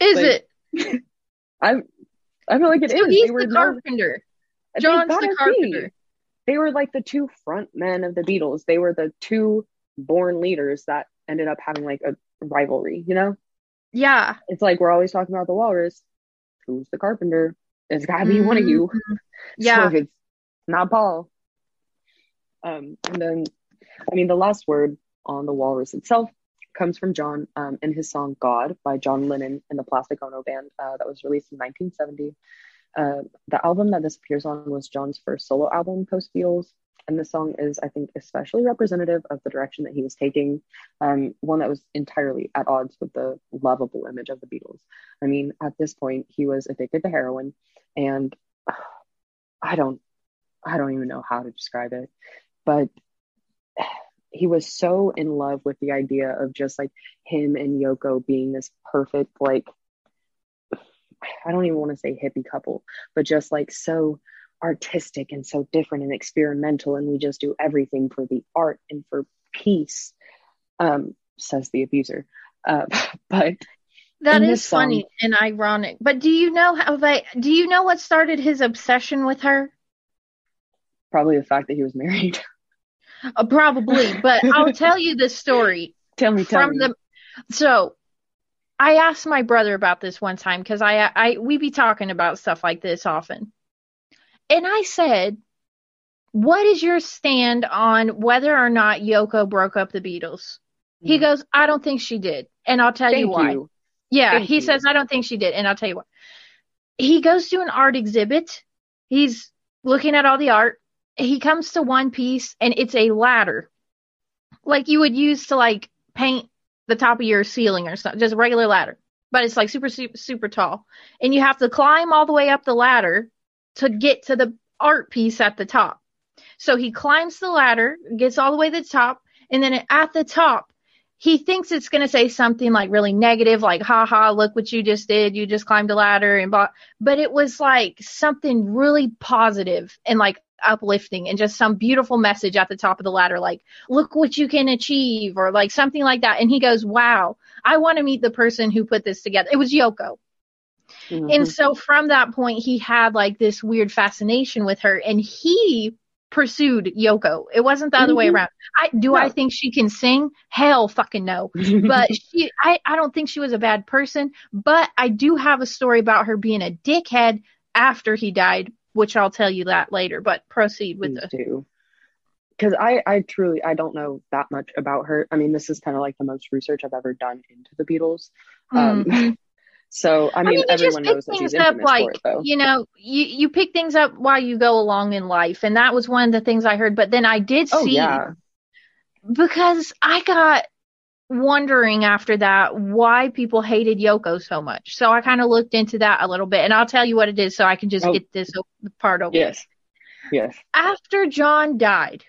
Is Like, it? I I feel like it is. So he's They the carpenter. John's the be. carpenter. They were like the two front men of the Beatles. They were the two born leaders that ended up having like a rivalry, you know? Yeah. It's like we're always talking about the walrus. Who's the carpenter? It's gotta be one of you. Mhm. Yeah. So if it's not Paul. Um, and then, I mean, the last word on the walrus itself comes from John um, in his song God by John Lennon and the Plastic Ono Band uh, that was released in 1970. Uh, the album that this appears on was John's first solo album post Beatles. And this song is, I think, especially representative of the direction that he was taking, um, one that was entirely at odds with the lovable image of the Beatles. I mean, at this point, he was addicted to heroin, and uh, I don't, I don't even know how to describe it, but he was so in love with the idea of just like him and Yoko being this perfect, like, I don't even want to say hippie couple, but just like so artistic and so different and experimental. And we just do everything for the art and for peace, um, says the abuser. Uh, but That is song- funny and ironic. But do you know how they do you know what started his obsession with her? probably the fact that he was married. Uh, probably, but I'll tell you the story tell me, tell from me. the so I asked my brother about this one time because I I we be talking about stuff like this often. And I said, What is your stand on whether or not Yoko broke up the Beatles? He Mhm. goes, I don't think she did. And I'll tell you why. you. Yeah, Thank he you. says, I don't think she did. And I'll tell you why. He goes to an art exhibit. He's looking at all the art. He comes to one piece and it's a ladder. Like you would use to like paint the top of your ceiling or something, just a regular ladder. But it's like super, super, super tall. And you have to climb all the way up the ladder to get to the art piece at the top. So he climbs the ladder, gets all the way to the top, and then at the top, he thinks it's going to say something like really negative, like, haha, look what you just did. You just climbed a ladder and blah. But it was like something really positive and like uplifting and just some beautiful message at the top of the ladder, like, look what you can achieve or like something like that. And he goes, wow, I want to meet the person who put this together. It was Yoko. Mhm. And so from that point, he had like this weird fascination with her and he pursued Yoko. It wasn't the other way Mhm. around. I do I think she can sing? Hell fucking no. But she I, I don't think she was a bad person, but I do have a story about her being a dickhead after he died, which I'll tell you that later. But proceed with the do. Because I, I truly, I don't know that much about her. I mean, this is kind of like the most research I've ever done into the Beatles. Um, Mhm. so I mean, you just everyone knows that she's up like for it, though. you know you you pick things up while you go along in life and that was one of the things i heard but then i did Oh see yeah, because i got wondering after that why people hated yoko so much so i kind of looked into that a little bit and i'll tell you what it is so i can just Oh. get this part over yes, yes. after John died,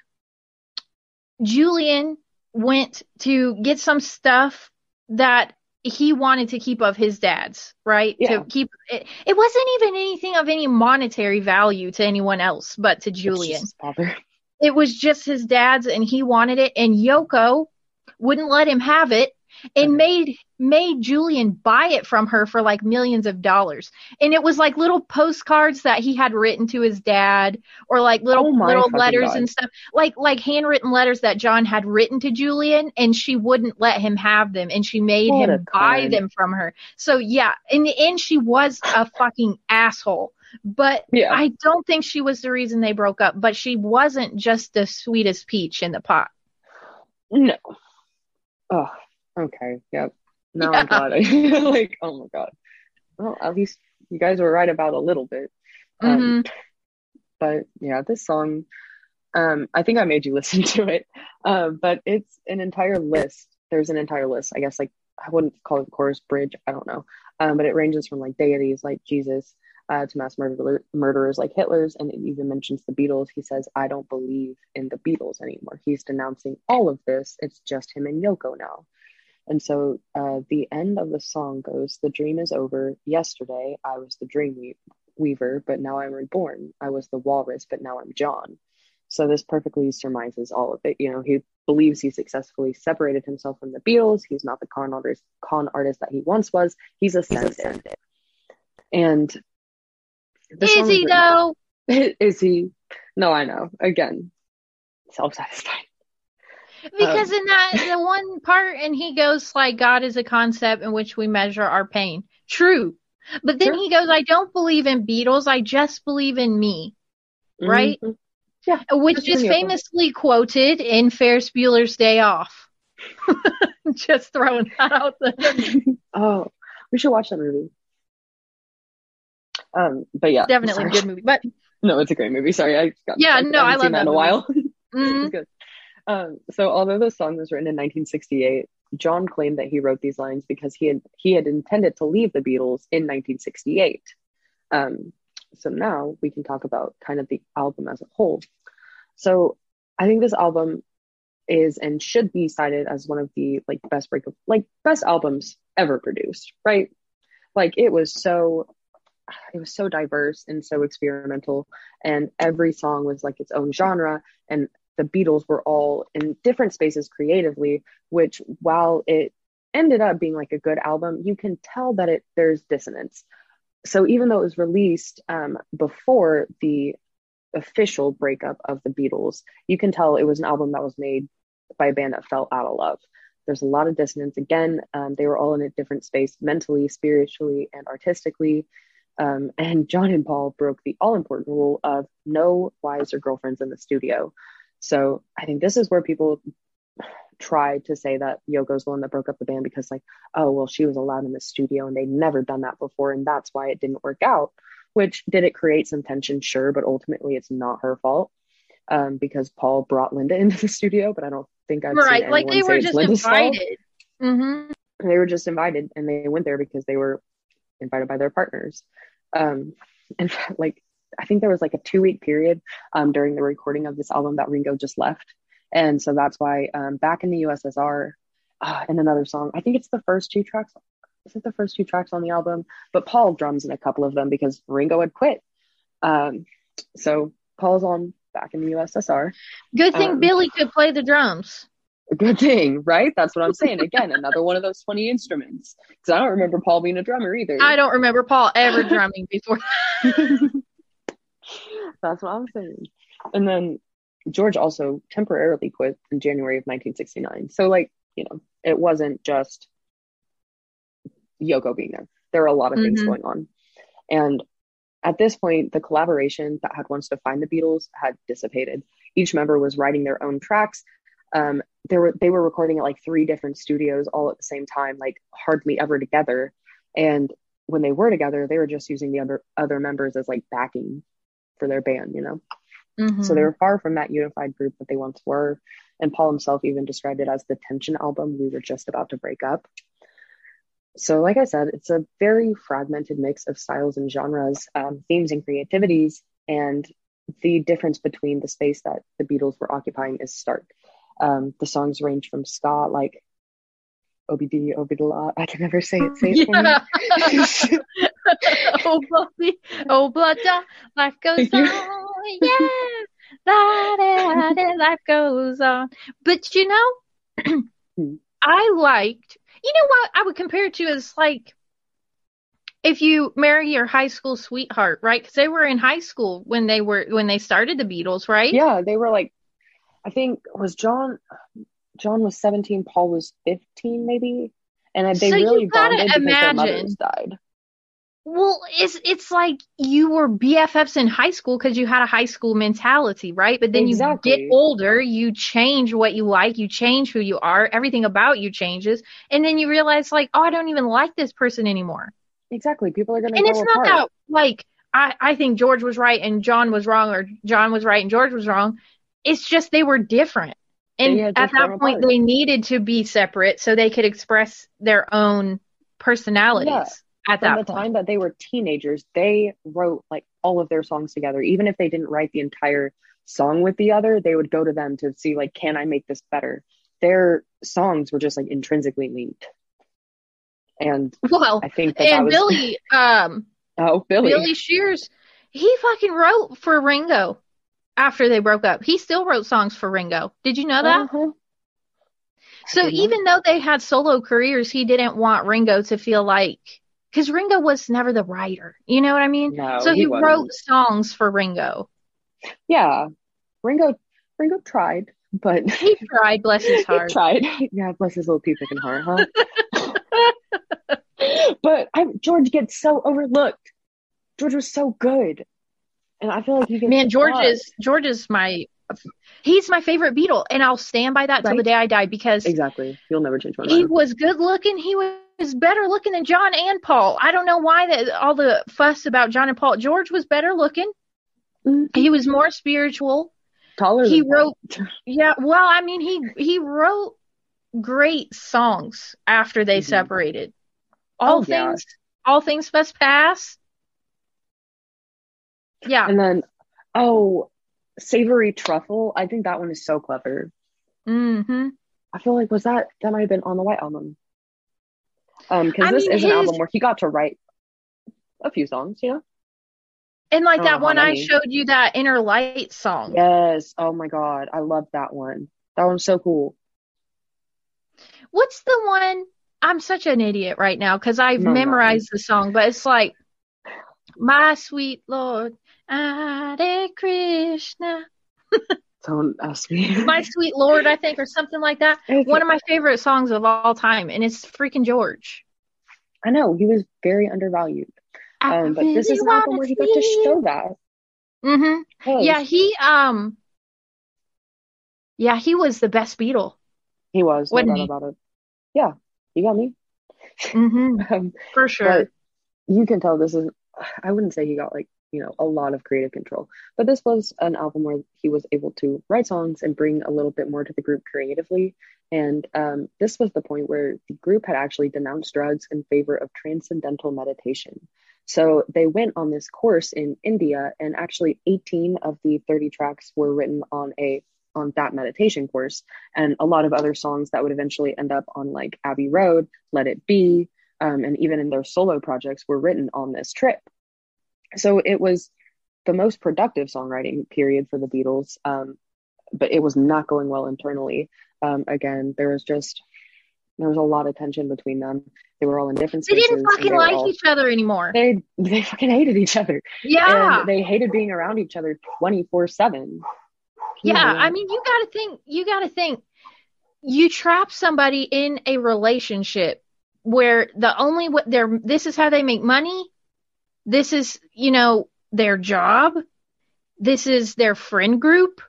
Julian went to get some stuff that he wanted to keep of his dad's, right? Yeah. To keep it, it wasn't even anything of any monetary value to anyone else but to Julian. It was just his dad's and he wanted it and Yoko wouldn't let him have it and Mhm. made made Julian buy it from her for like millions of dollars. And it was like little postcards that he had written to his dad or like little Oh little letters God. and stuff. Like like handwritten letters that John had written to Julian and she wouldn't let him have them and she made What him buy them from her. So yeah, in the end she was a fucking asshole. But Yeah. I don't think she was the reason they broke up, but she wasn't just the sweetest peach in the pot. No. Oh, okay. Yep. Now I'm glad I like. Oh my god. Well, at least you guys were right about a little bit. Um, But yeah, this song. Um, I think I made you listen to it. Um, but it's an entire list. There's an entire list. I guess like I wouldn't call it chorus bridge. I don't know. Um, but it ranges from like deities like Jesus uh, to mass murder- murderers like Hitler's, and it even mentions the Beatles. He says, "I don't believe in the Beatles anymore." He's denouncing all of this. It's just him and Yoko now. And so uh, the end of the song goes, "The dream is over. Yesterday I was the dream we- weaver, but now I'm reborn. I was the walrus, but now I'm John." So this perfectly surmises all of it. You know, he believes he successfully separated himself from the Beatles. He's not the con artist, con artist that he once was. He's ascended. And the Is he though? Is he? No, I know. Again, self-satisfied. Because Um, in that the one part, and he goes like, "God is a concept in which we measure our pain." True, but then True. he goes, "I don't believe in Beatles. I just believe in me," right? Mhm. Yeah. which is famously quoted in Ferris Bueller's Day Off. just throwing that out there. Oh, we should watch that movie. Um, but yeah, Definitely a good movie, but No, it's a great movie. Sorry, I got Yeah, no, I haven't love seen that in a while. mm, it's good. Um, so although the song was written in 1968, John claimed that he wrote these lines because he had he had intended to leave the Beatles in 1968. Um, so now we can talk about kind of the album as a whole. So I think this album is and should be cited as one of the like best break like best albums ever produced, right? Like it was so it was so diverse and so experimental and every song was like its own genre and the Beatles were all in different spaces creatively, which while it ended up being like a good album, you can tell that it there's dissonance. So even though it was released um, before the official breakup of the Beatles, you can tell it was an album that was made by a band that fell out of love. There's a lot of dissonance. Again, um, they were all in a different space mentally, spiritually, and artistically. Um, and John and Paul broke the all important rule of no wives or girlfriends in the studio. So I think this is where people tried to say that Yoko's the one that broke up the band because, like, oh, well, she was allowed in the studio and they'd never done that before. And that's why it didn't work out. Which did it create some tension? Sure. But ultimately, it's not her fault um, because Paul brought Linda into the studio. But I don't think I've right, seen like anyone they say were just Linda's invited. hmm they were just invited and they went there because they were invited by their partners. Um fact like i think there was like a two week period um during the recording of this album that ringo just left. And so that's why um back in the ussr uh, and another song i think it's the first two tracks is it the first two tracks on the album? But paul drums in a couple of them because ringo had quit. Um so paul's on back in the ussr Good thing Um, Billy could play the drums. A good thing, right? That's what I'm saying. Again, another one of those 20 instruments. Because I don't remember Paul being a drummer either. I don't remember Paul ever drumming before. That's what I'm saying. And then George also temporarily quit in January of 1969. So, like, you know, it wasn't just Yoko being there. There were a lot of things Mhm. going on. And at this point, the collaboration that had once defined the Beatles had dissipated. Each member was writing their own tracks. Um, they were they were recording at like three different studios all at the same time, like hardly ever together. And when they were together, they were just using the other other members as like backing for their band, you know. Mhm. So they were far from that unified group that they once were. And Paul himself even described it as the tension album. We were just about to break up. So, like I said, it's a very fragmented mix of styles and genres, um, themes and creativities. And the difference between the space that the Beatles were occupying is stark. Um, the songs range from ska, like OBD, OBDLA. I can never say it. Say it for me. Oh bloody, oh blood, life goes on. Yeah, da, da, da, life goes on. But you know. I liked. You know what? I would compare it to is like if you marry your high school sweetheart, right? Because they were in high school when they were when they started the Beatles, right? yeah, they were like, I think was John. John was seventeen. Paul was fifteen, maybe. And they So you really gotta bonded because their mothers died. Well, it's it's like you were BFFs in high school because you had a high school mentality, right? But then you get older, you change what you like, you change who you are, everything about you changes, and then you realize like, oh, I don't even like this person anymore. Exactly. People are gonna And it's apart. not that like I I think George was right and John was wrong, or John was right and George was wrong. It's just they were different, and at that point apart. they needed to be separate so they could express their own personalities. Yeah. At From that the point. time that they were teenagers, they wrote like all of their songs together. Even if they didn't write the entire song with the other, they would go to them to see like, can I make this better? Their songs were just like intrinsically linked. And Well, I think that, that and was Billy, um, oh Billy. Billy Shears, he fucking wrote for Ringo after they broke up. He still wrote songs for Ringo. Did you know that? Uh-huh. so even though they had solo careers, he didn't want Ringo to feel like, because Ringo was never the writer. You know what I mean? No, so he he, wrote songs for Ringo. Yeah. Ringo Ringo tried. but He tried, bless his he heart. tried. Yeah, bless his little pea picking heart, huh? but I, George gets so overlooked. George was so good, and I feel like he Man, George is George is my he's my favorite Beatle, and I'll stand by that till the day I die because exactly. You'll never change my he was good looking. He was better looking than John and Paul. I don't know why that all the fuss about John and Paul. George was better looking. Mhm. He was more spiritual. Taller. He wrote, yeah. Well, I mean, he he wrote great songs after they Mhm. separated. All Oh, yeah. things, all things must pass. Yeah. And then, oh, Savoy truffle. I think that one is so clever. hmm I feel like was that that might have been on the White Album. Um, because this mean, is an album where he got to write a few songs. You know. And like that one I showed you, that Inner Light song. Yes. Oh my God, I love that one. That one's so cool. What's the one? I'm such an idiot right now because I've No, no. memorized the song, but it's like, My sweet Lord, Hare Krishna. Don't ask me. My sweet Lord, I think, or something like that. One of my favorite songs of all time, and it's freaking George. I know he was very undervalued. Um, but this is really an album where he got to show that. Mm-hmm. Yes. Yeah, he um Yeah, he was the best Beatle. he was. No he? about it. Yeah, you got me. Mm-hmm. Um, For sure. you can tell this is. I wouldn't say he got like you know a lot of creative control, but this was an album where he was able to write songs and bring a little bit more to the group creatively. And um, this was the point where the group had actually denounced drugs in favor of transcendental meditation. So they went on this course in India, and actually 18 of the 30 tracks were written on a on that meditation course, and a lot of other songs that would eventually end up on like Abbey Road, Let It Be, um, and even in their solo projects were written on this trip. So it was the most productive songwriting period for the Beatles, um, but it was not going well internally. Um, again, there was just there was a lot of tension between them. They were all in different they didn't fucking they like all- each other anymore. They they fucking hated each other, yeah. and they hated being around each other twenty four seven. Yeah, I mean, you got to think, you got to think, you trap somebody in a relationship where the only what they're, this is how they make money. This is, you know, their job. This is their friend group.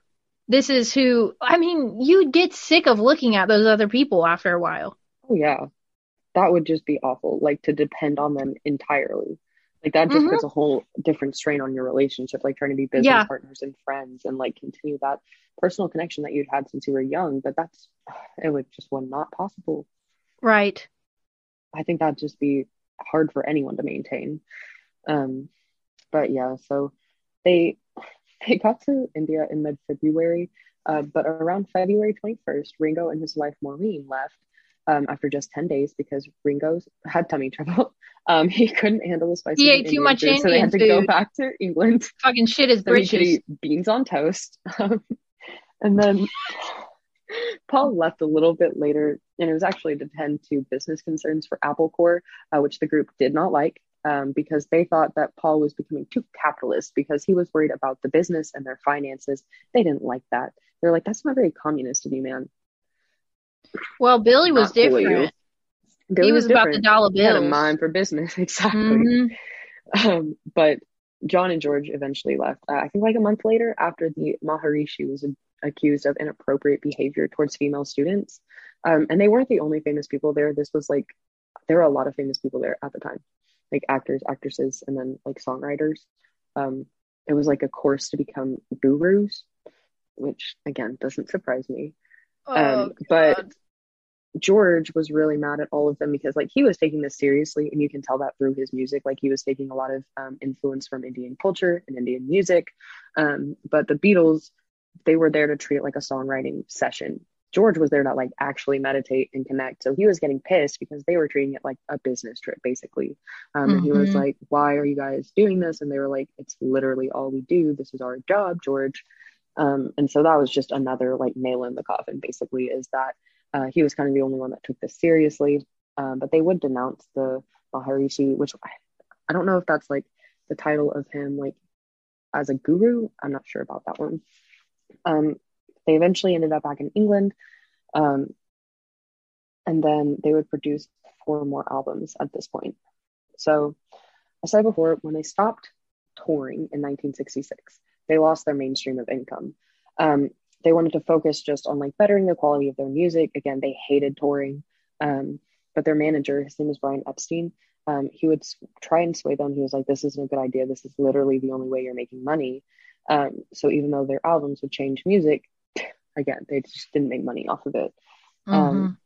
This is who, I mean, you get sick of looking at those other people after a while. Oh yeah, that would just be awful. Like to depend on them entirely. Like that just Mhm. puts a whole different strain on your relationship. Like trying to be business Yeah. partners and friends and like continue that personal connection that you'd had since you were young. But that's it would just was not possible. Right. I think that'd just be hard for anyone to maintain. Um, but yeah, so they they got to India in mid February, uh, but around February 21st, Ringo and his wife Maureen left um, after just 10 days because Ringo had tummy trouble. Um, he couldn't handle the spicy. He ate too much food, so they had to Indian go back to England Fucking shit is so he could britches. eat beans on toast. Um, and then Paul left a little bit later, and it was actually to tend to business concerns for Apple Corps, uh, which the group did not like um, because they thought that Paul was becoming too capitalist because he was worried about the business and their finances. They didn't like that. They're like, that's not very communist of you, man. Well, Billy was Not cool of you. different. Billy he was, about the dollar He had a mind for business, exactly. Mhm. Um, but John and George eventually left. Uh, I think like a month later, after the Maharishi was accused of inappropriate behavior towards female students. Um, and they weren't the only famous people there. This was like there were a lot of famous people there at the time, like actors, actresses, and then like songwriters. Um, it was like a course to become gurus, which again doesn't surprise me. Oh, Um, but George was really mad at all of them because like he was taking this seriously and you can tell that through his music like he was taking a lot of um, influence from Indian culture and Indian music um, but the Beatles they were there to treat it like a songwriting session George was there to like actually meditate and connect so he was getting pissed because they were treating it like a business trip basically um, and he was Mhm. like why are you guys doing this and they were like it's literally all we do this is our job George um, and so that was just another like nail in the coffin basically is that uh, he was kind of the only one that took this seriously. Um, but they would denounce the Maharishi, which I, I don't know if that's like the title of him, like as a guru. I'm not sure about that one. Um, they eventually ended up back in England. Um, and then they would produce four more albums at this point. So, I said before, when they stopped touring in 1966, they lost their mainstream of income. Um, they wanted to focus just on like bettering the quality of their music. Again, they hated touring. Um, but their manager, his name is Brian Epstein, um, he would try and sway them. He was like, "This isn't a good idea. This is literally the only way you're making money." Um, so even though their albums would change music, again, they just didn't make money off of it. Mhm. Um,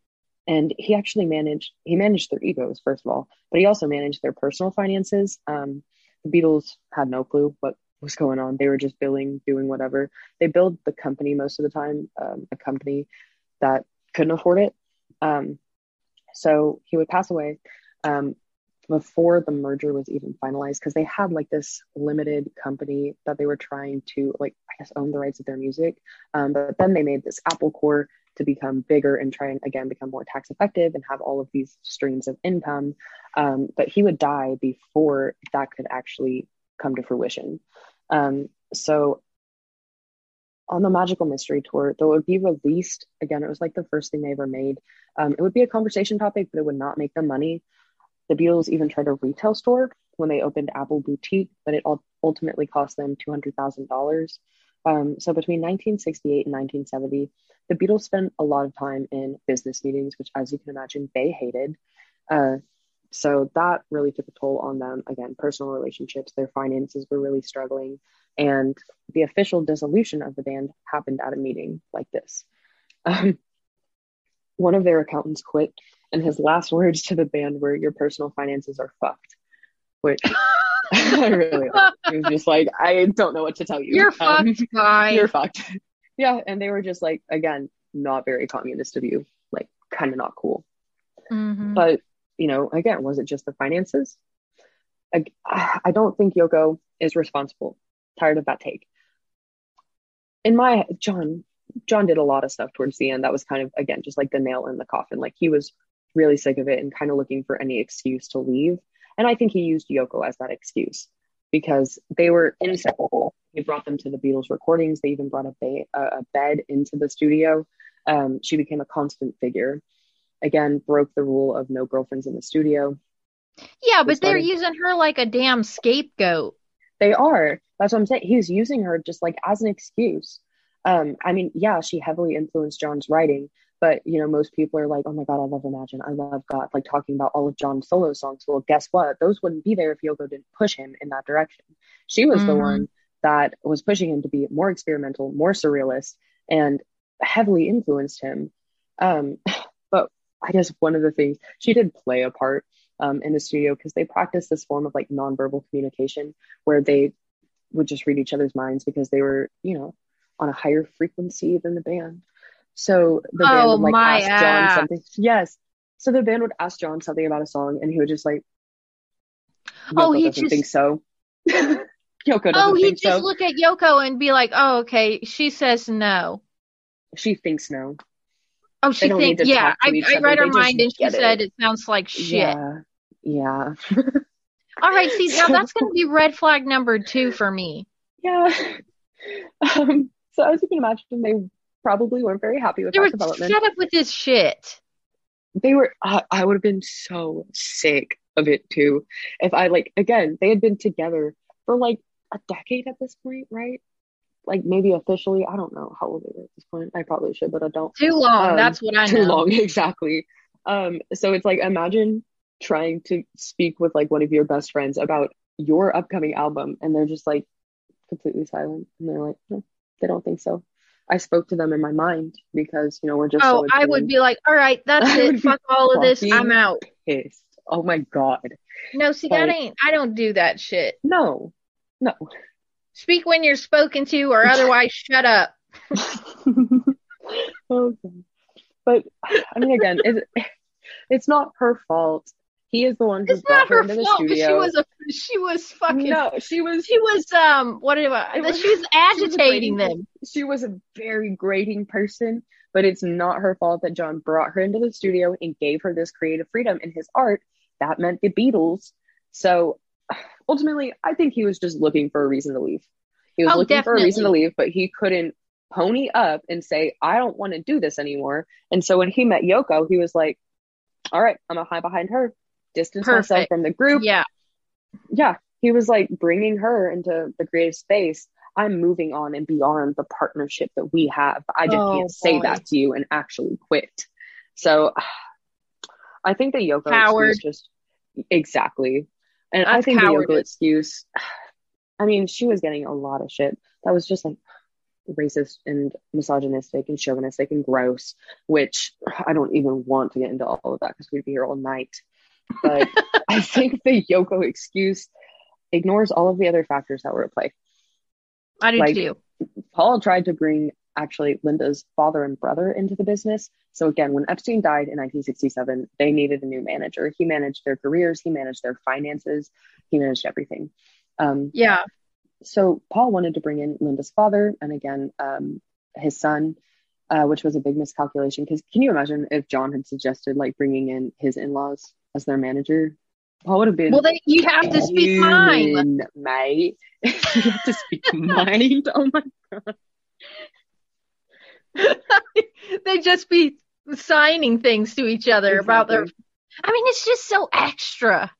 and he actually managed he managed their egos first of all, but he also managed their personal finances. Um, the Beatles had no clue what was going on. They were just billing, doing whatever. They billed the company most of the time, um, a company that couldn't afford it. Um, so he would pass away um, before the merger was even finalized because they had like this limited company that they were trying to like I guess own the rights of their music. Um, but then they made this Apple Corps to become bigger and try and again become more tax effective and have all of these streams of income. Um, but he would die before that could actually come to fruition. Um, so on the Magical Mystery Tour, though it would be released again, it was like the first thing they ever made. Um, it would be a conversation topic, but it would not make them money. The Beatles even tried a retail store when they opened Apple Boutique, but it ultimately cost them two hundred thousand dollars. Um, so between 1968 and 1970, the Beatles spent a lot of time in business meetings, which, as you can imagine, they hated. Uh, so that really took a toll on them. Again, personal relationships, their finances were really struggling, and the official dissolution of the band happened at a meeting like this. Um, one of their accountants quit, and his last words to the band were, "Your personal finances are fucked," which I really liked. It was just like I don't know what to tell you. You're Um, fucked, guy. you're fucked. yeah, and they were just like again not very communist of you, like kind of not cool. Mhm. But you know, again, was it just the finances? I, I don't think Yoko is responsible. Tired of that take. In my John, John did a lot of stuff towards the end that was kind of again just like the nail in the coffin. Like he was really sick of it and kind of looking for any excuse to leave. And I think he used Yoko as that excuse because they were inseparable. He brought them to the Beatles recordings. They even brought a, ba- a bed into the studio. Um, she became a constant figure. Again, broke the rule of no girlfriends in the studio. yeah, but they're using her like a damn scapegoat. They are. That's what I'm saying. He's using her just like as an excuse. Um, I mean, yeah, she heavily influenced John's writing, but you know, most people are like, "Oh my God, I love Imagine, I love God," like talking about all of John's solo songs. Well, guess what? Those wouldn't be there if Yoko didn't push him in that direction. She was the Mhm. one that was pushing him to be more experimental, more surrealist, and heavily influenced him. Um, but I guess one of the things she did play a part um, in the studio because they practiced this form of like nonverbal communication where they would just read each other's minds because they were, you know, on a higher frequency than the band. So the band Oh, would like ask John something. Yes. So the band would ask John something about a song and he would just like, Oh, he doesn't just- think so. Yoko Oh, he'd just so. look at Yoko and be like, "Oh, okay." She says no. She thinks no. Oh, she thinks. Yeah, I, I read her they mind and she it. said it sounds like shit. Yeah. Yeah. All right, see now that's going to be red flag number two for me. yeah. Um, so as you can imagine, they probably weren't very happy with They that were development. shut up with this shit. they were I I would have been so sick of it too if I like again they had been together for like a decade at this point right like maybe officially I don't know how old they were at this point I probably should but I don't Too long. Um, that's what I too know. long exactly um so it's like imagine trying to speak with like one of your best friends about your upcoming album and they're just like completely silent and they're like no, they don't think so I spoke to them in my mind because you know we're just Oh, so I would be like, all right, that's it. Fuck all of this. I'm out. pissed oh my god No, see, that ain't. I don't do that shit. No, no. Speak when you're spoken to, or otherwise, shut up. oh, God. But I mean, again, it, it's not her fault. He is the one who It's brought not her her into the fault. studio. She was a. She was fucking. no, she was. She was um. What do I? It was- she was was agitating grating- them. She was a very grating person, but it's not her fault that John brought her into the studio and gave her this creative freedom in his art. That meant the Beatles. So ultimately, I think he was just looking for a reason to leave. He was Oh, looking for a reason to leave, but he couldn't pony up and say, I don't want to do this anymore. And so when he met Yoko, he was like, all right, I'm gonna hide behind her, distance myself from the group. Yeah. Yeah. He was like bringing her into the creative space. I'm moving on and beyond the partnership that we have. I just Oh, can't say boy. that to you and actually quit. So I think the Yoko Coward. excuse just exactly. And I think the Yoko cowardice. excuse, I mean, she was getting a lot of shit that was just like racist and misogynistic and chauvinistic and gross, which I don't even want to get into all of that because we'd be here all night. But I think the Yoko excuse ignores all of the other factors that were at play. I do Like- too. Paul tried to bring actually Linda's father and brother into the business. So again, when Epstein died in 1967, they needed a new manager. He managed their careers, he managed their finances, he managed everything. Um, Yeah. so Paul wanted to bring in Linda's father and again um, his son, uh, which was a big miscalculation. Because can you imagine if John had suggested like bringing in his in-laws as their manager? Paul would have been. Well, then you have to speak mine. mate. you have to speak mind. Oh my god. they just be signing things to each other about their. I mean, it's just so extra.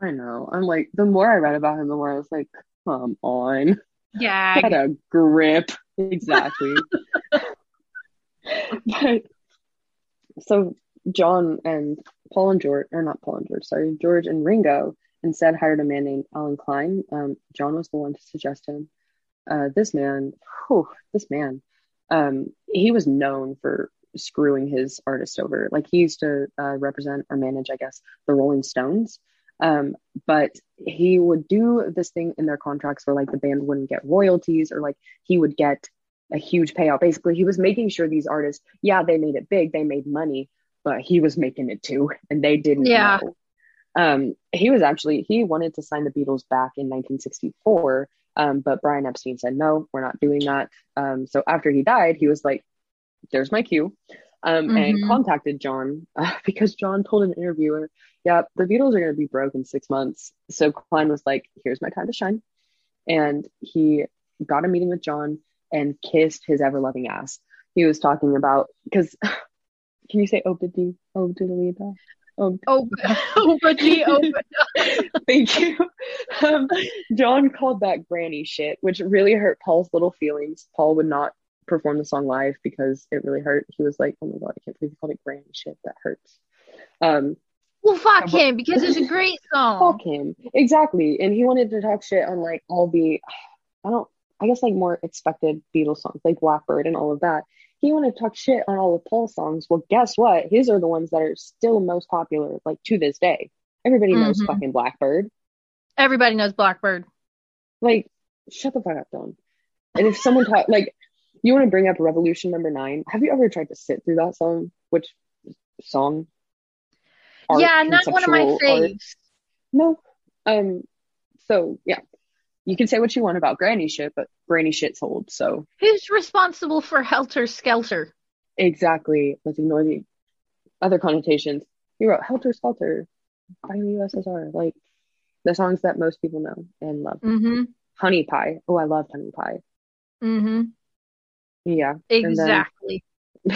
I know. I'm like, the more I read about him, the more I was like, come on. Yeah. Get a grip. Exactly. but so John and Paul and George, or not Paul and George, sorry, George and Ringo instead hired a man named Allen Klein. Um, John was the one to suggest him. Uh, this man, whew, this man, um, he was known for screwing his artist over. Like he used to uh, represent or manage, I guess, the Rolling Stones. Um, but he would do this thing in their contracts where like the band wouldn't get royalties or like he would get a huge payout. Basically, he was making sure these artists, yeah, they made it big, they made money, but he was making it too, and they didn't Yeah. know. Um, he was actually he wanted to sign the Beatles back in 1964, um, but Brian Epstein said no, we're not doing that. Um, so after he died, he was like, "There's my cue," um, and Mhm. contacted John uh, because John told an interviewer, "Yeah, the Beatles are going to be broke in six months." So Klein was like, "Here's my time to shine," and he got a meeting with John and kissed his ever loving ass. He was talking about because can you say Oh, oh, but the oh, thank you. Um, John called that granny shit, which really hurt Paul's little feelings. Paul would not perform the song live because it really hurt. He was like, "Oh my god, I can't believe he called it granny shit. That hurts." Um, well, fuck him because it's a great song. fuck him exactly and he wanted to talk shit on like all the i don't i guess like more expected beatles songs like blackbird and all of that he wanted to talk shit on all the Paul songs well guess what his are the ones that are still most popular like to this day everybody knows Mhm. fucking blackbird Everybody knows Blackbird. like shut the fuck up don and if someone taught like you want to bring up revolution number nine have you ever tried to sit through that song which song Art, yeah, not one of my faves. No. Um. So yeah, you can say what you want about granny shit, but granny shit's old. So Who's responsible for Helter Skelter? exactly. Let's ignore the other connotations. He wrote Helter Skelter by the USSR, like the songs that most people know and love. Mm-hmm. Honey Pie. Oh, I love Honey Pie. Mm-hmm. Yeah. then- Exactly.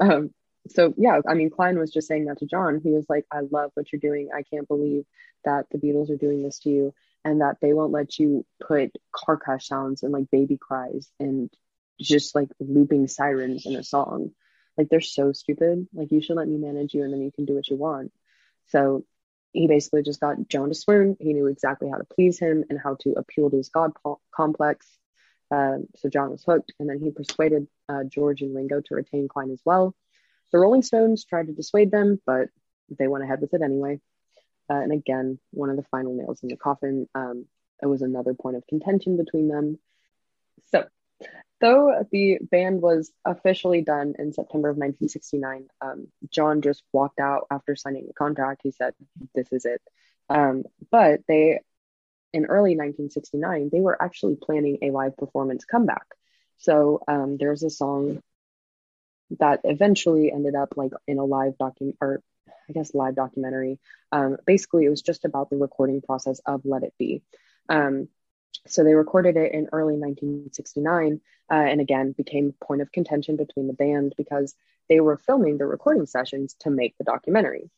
um. So yeah, I mean, Klein was just saying that to John. He was like, "I love what you're doing. I can't believe that the Beatles are doing this to you, and that they won't let you put car crash sounds and like baby cries and just like looping sirens in a song. Like they're so stupid. Like you should let me manage you, and then you can do what you want." So he basically just got John to swoon. He knew exactly how to please him and how to appeal to his god po- complex. Um, so John was hooked, and then he persuaded uh, George and Ringo to retain Klein as well. The Rolling Stones tried to dissuade them, but they went ahead with it anyway. Uh, and again, one of the final nails in the coffin. Um, it was another point of contention between them. So, though the band was officially done in September of 1969, um, John just walked out after signing the contract. He said, "This is it." Um, but they, in early 1969, they were actually planning a live performance comeback. So um, there's a song that eventually ended up like in a live document or I guess live documentary. Um, basically, it was just about the recording process of Let It Be. Um, So they recorded it in early 1969, uh, and again became a point of contention between the band because they were filming the recording sessions to make the documentary.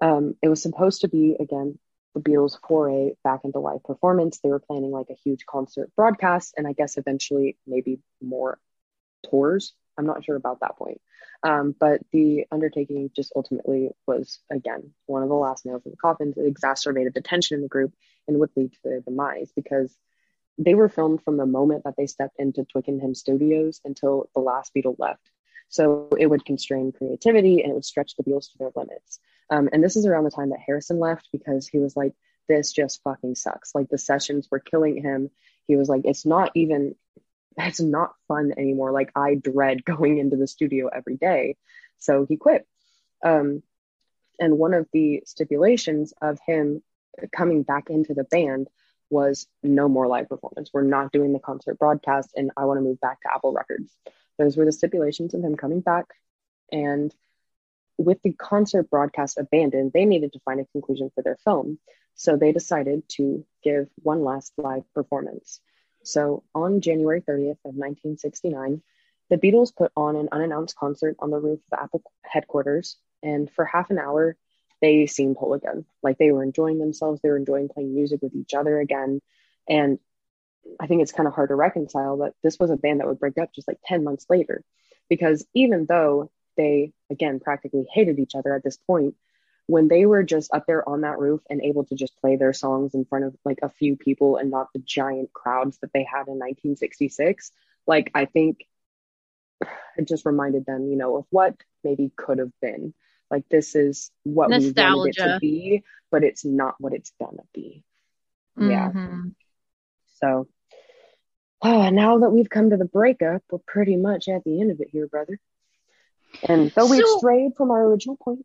Um, it was supposed to be again the Beatles' foray back into live performance. They were planning like a huge concert broadcast, and I guess eventually maybe more tours. I'm not sure about that point. Um, but the undertaking just ultimately was, again, one of the last nails in the coffin. It exacerbated the tension in the group and would lead to their demise because they were filmed from the moment that they stepped into Twickenham Studios until the last Beatle left. So it would constrain creativity and it would stretch the Beatles to their limits. Um, and this is around the time that Harrison left because he was like, this just fucking sucks. Like the sessions were killing him. He was like, it's not even, it's not fun anymore. Like I dread going into the studio every day. So he quit. Um, and one of the stipulations of him coming back into the band was no more live performance. We're not doing the concert broadcast, and I want to move back to Apple Records. Those were the stipulations of him coming back. And with the concert broadcast abandoned, they needed to find a conclusion for their film. So they decided to give one last live performance. So on January 30th of 1969, the Beatles put on an unannounced concert on the roof of Apple headquarters. And for half an hour, they seemed whole again. Like they were enjoying themselves. They were enjoying playing music with each other again. And I think it's kind of hard to reconcile that this was a band that would break up just like 10 months later. Because even though they, again, practically hated each other at this point, when they were just up there on that roof and able to just play their songs in front of like a few people and not the giant crowds that they had in 1966, like I think it just reminded them, you know, of what maybe could have been. Like this is what we wanted it to be, but it's not what it's gonna be. Yeah. Mhm. So, oh, now that we've come to the breakup, we're pretty much at the end of it here, brother. And though we've So- strayed from our original point,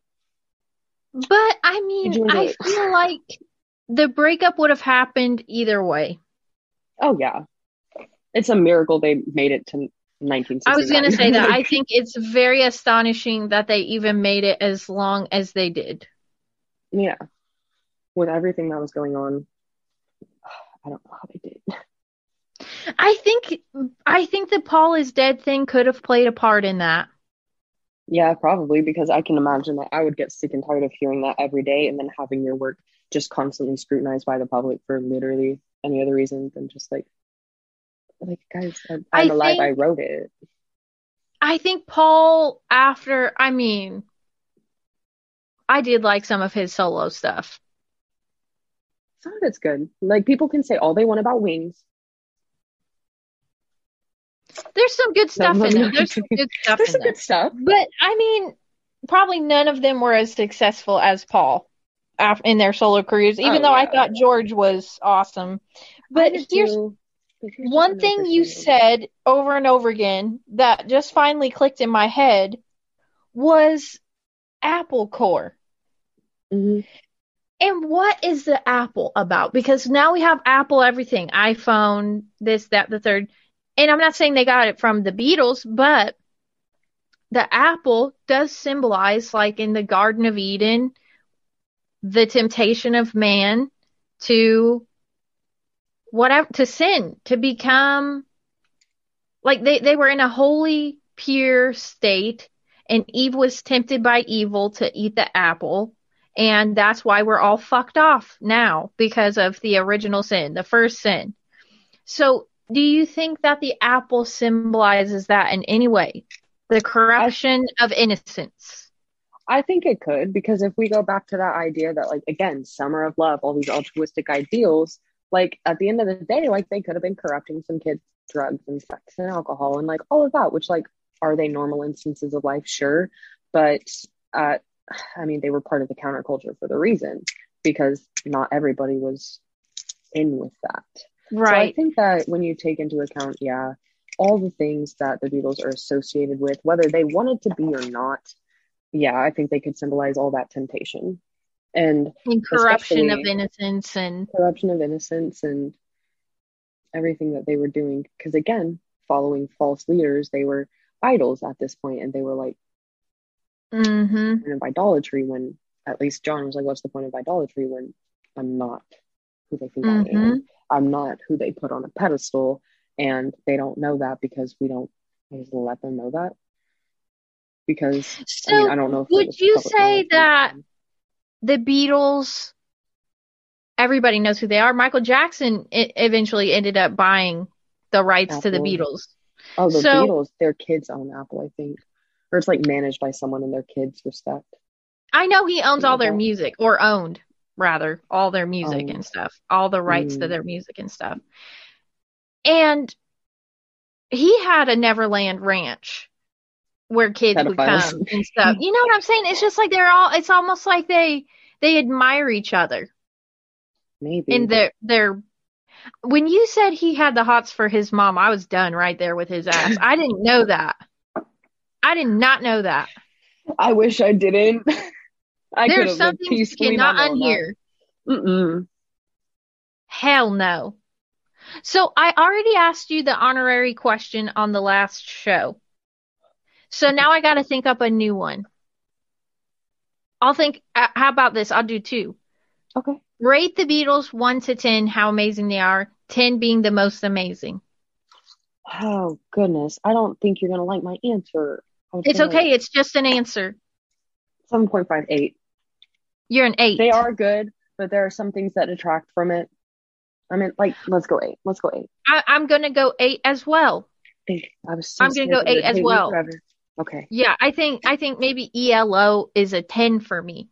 But I mean, I feel like the breakup would have happened either way. oh yeah, it's a miracle they made it to 1969. I was going to say that. I think it's very astonishing that they even made it as long as they did. yeah, with everything that was going on, I don't know how they did. I think I think the Paul is dead thing could have played a part in that. Yeah, probably because I can imagine that I would get sick and tired of hearing that every day and then having your work just constantly scrutinized by the public for literally any other reason than just like, like guys, I'm, I I'm alive. think- I wrote it. I think Paul after I mean I did like some of his solo stuff. Some of it's good. Like people can say all they want about wings. There's some good stuff in there. There's some good stuff There's in some there. good stuff. But I mean, probably none of them were as successful as Paul in their solo careers. Even Oh, though I yeah. thought George was awesome. But here's too. But here's just one thing you said over and over again that just finally clicked in my head was Apple Corps. Mhm. And what is the Apple about? Because now we have Apple everything iPhone, this, that, the third. And I'm not saying they got it from the Beatles, but the apple does symbolize, like in the Garden of Eden, the temptation of man to whatever, to sin, to become like they, they were in a holy, pure state, and Eve was tempted by evil to eat the apple. And that's why we're all fucked off now because of the original sin, the first sin. So, do you think that the apple symbolizes that in any way? The corruption of innocence. I think it could because if we go back to that idea that like again, summer of love, all these altruistic ideals, like at the end of the day, like they could have been corrupting some kids, drugs and sex and alcohol and like all of that, which like are they normal instances of life? Sure. But uh I mean they were part of the counterculture for the reason because not everybody was in with that. So I think that when you take into account, yeah, all the things that the Beatles are associated with, whether they wanted to be or not, yeah, I think they could symbolize all that temptation and and corruption of innocence and corruption of innocence and everything that they were doing. Because again, following false leaders, they were idols at this point, and they were like mm-hmm. kind of idolatry. When at least John was like, "What's the point of idolatry when I'm not who they think I Mhm. am?" I'm not who they put on a pedestal, and they don't know that because we don't just let them know that. Because So, I mean, I don't know. If would you say that the Beatles, everybody knows who they are. Michael Jackson eventually ended up buying the rights to the Beatles. Oh, the so- Beatles, their kids own Apple, I think, or it's like managed by someone in their kids' respect. I know he owns all their music, or owned rather, all their music Owned. and stuff, all the rights to Mm. their music and stuff. And he had a Neverland Ranch where kids would come and stuff. You know what I'm saying? It's just like they're all. It's almost like they they admire each other. Maybe. and their their when you said he had the hots for his mom, I was done right there with his ass. I didn't know that. I did not know that. I wish I didn't. I There's some things you cannot unhear. Mm-mm. Hell no. So I already asked you the honorary question on the last show. So now I got to think up a new one. I'll think. Uh, how about this? I'll do two. Okay. Rate the Beatles one to ten. How amazing they are. Ten being the most amazing. Oh goodness, I don't think you're gonna like my answer. It's okay. It's just an answer. Seven point five eight. You're an eight. They are good, but there are some things that detract from it. I mean, like, let's go eight. Let's go eight. I, I'm gonna go eight as well. Eight. I was. So I'm gonna go that it would eight as well. forever. Okay. Yeah, I think I think maybe ELO is a ten for me.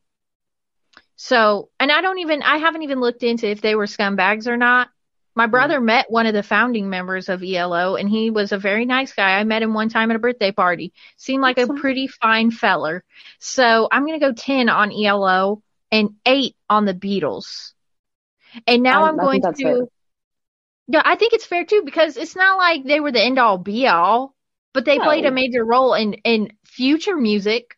So, and I don't even I haven't even looked into if they were scumbags or not. My mm. brother met one of the founding members of ELO, and he was a very nice guy. I met him one time at a birthday party. Seemed like a pretty fine feller. So I'm gonna go ten on ELO and eight on the Beatles. And now I- I'm going to. fair. Yeah, I think it's fair too because it's not like they were the end all be all, but they played a major role in in future music.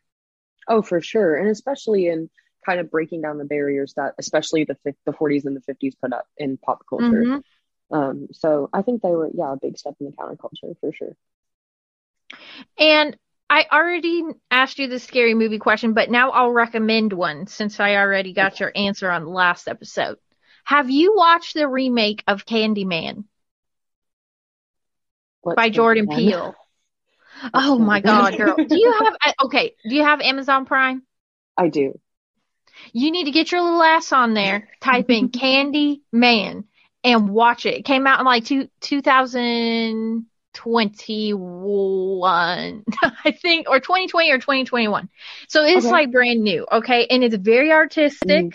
Oh, for sure, and especially in kind of breaking down the barriers that, especially the the 40s and the 50s, put up in pop culture. Mhm. Um, so I think they were, yeah, a big step in the counterculture for sure. And I already asked you the scary movie question, but now I'll recommend one since I already got your answer on the last episode. Have you watched the remake of Candyman What's by Jordan one? Peele? Oh my god, girl. Do you have uh, okay, do you have Amazon Prime? I do. You need to get your little ass on there, type in Candy Man and watch it. It came out in like two, 2021, I think, or 2020 or 2021. So it's Okay. like brand new, okay? And it's very artistic, Mm.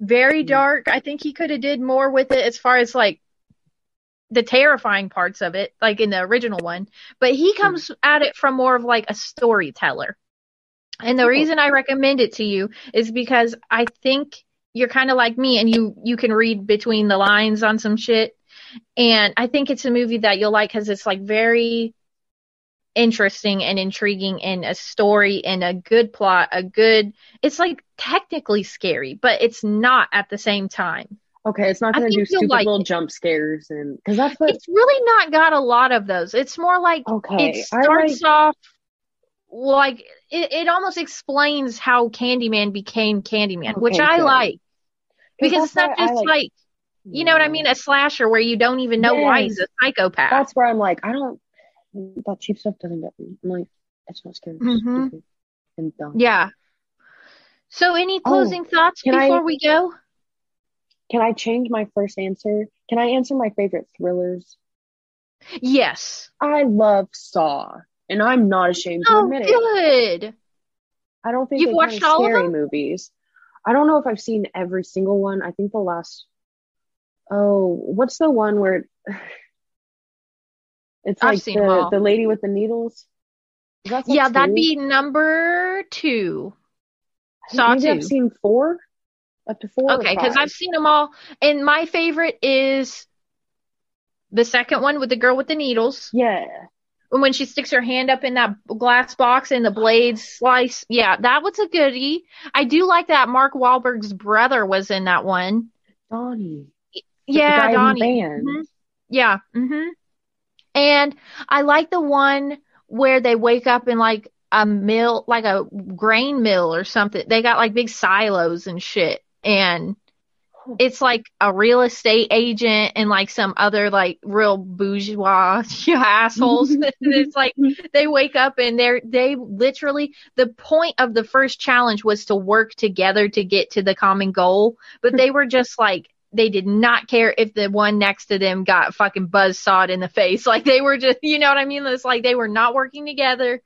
very Mm. dark. I think he could have did more with it as far as like the terrifying parts of it, like in the original one. But he Mm. comes at it from more of like a storyteller. And the reason I recommend it to you is because I think you're kind of like me and you you can read between the lines on some shit. And I think it's a movie that you'll like cuz it's like very interesting and intriguing and a story and a good plot, a good it's like technically scary, but it's not at the same time. Okay, it's not gonna do stupid like little it. jump scares and because that's what. It's really not got a lot of those. It's more like Okay, it starts like. off like it, it almost explains how Candyman became Candyman, which I good. like because it's not why I just like- like, you know what I mean, a slasher where you don't even know why he's a psychopath. That's where I'm like, I don't. That cheap stuff doesn't get me. I'm like, it's not scary. It's Mhm. stupid and dumb. yeah. So any closing thoughts Oh, I- before we go? Can I change my first answer? Can I answer my favorite thrillers? Yes. I love Saw, and I'm not ashamed to Oh, admit it. good. I don't think You've watched all of them? movies. I don't know if I've seen every single one. I think the last. Oh, what's the one where it's I've like seen 'em all. the the lady with the needles? That Yeah, that'd be number two. Saw maybe I've seen four, up to four. Okay, because. I've seen them all, and my favorite is the second one with the girl with the needles. yeah. And when she sticks her hand up in that glass box and the blades slice. Yeah, that was a goodie. I do like that Mark Wahlberg's brother was in that one. Donnie. Yeah, guy in the Donnie. Mhm. Yeah. Mhm. And I like the one where they wake up in like a mill, like a grain mill or something. They got like big silos and shit. And it's like a real estate agent and like some other like real bourgeois assholes. it's like they wake up and they're they literally the point of the first challenge was to work together to get to the common goal, but they were just like they did not care if the one next to them got fucking buzz sawed in the face. Like they were just, you know what I mean? It's like they were not working together.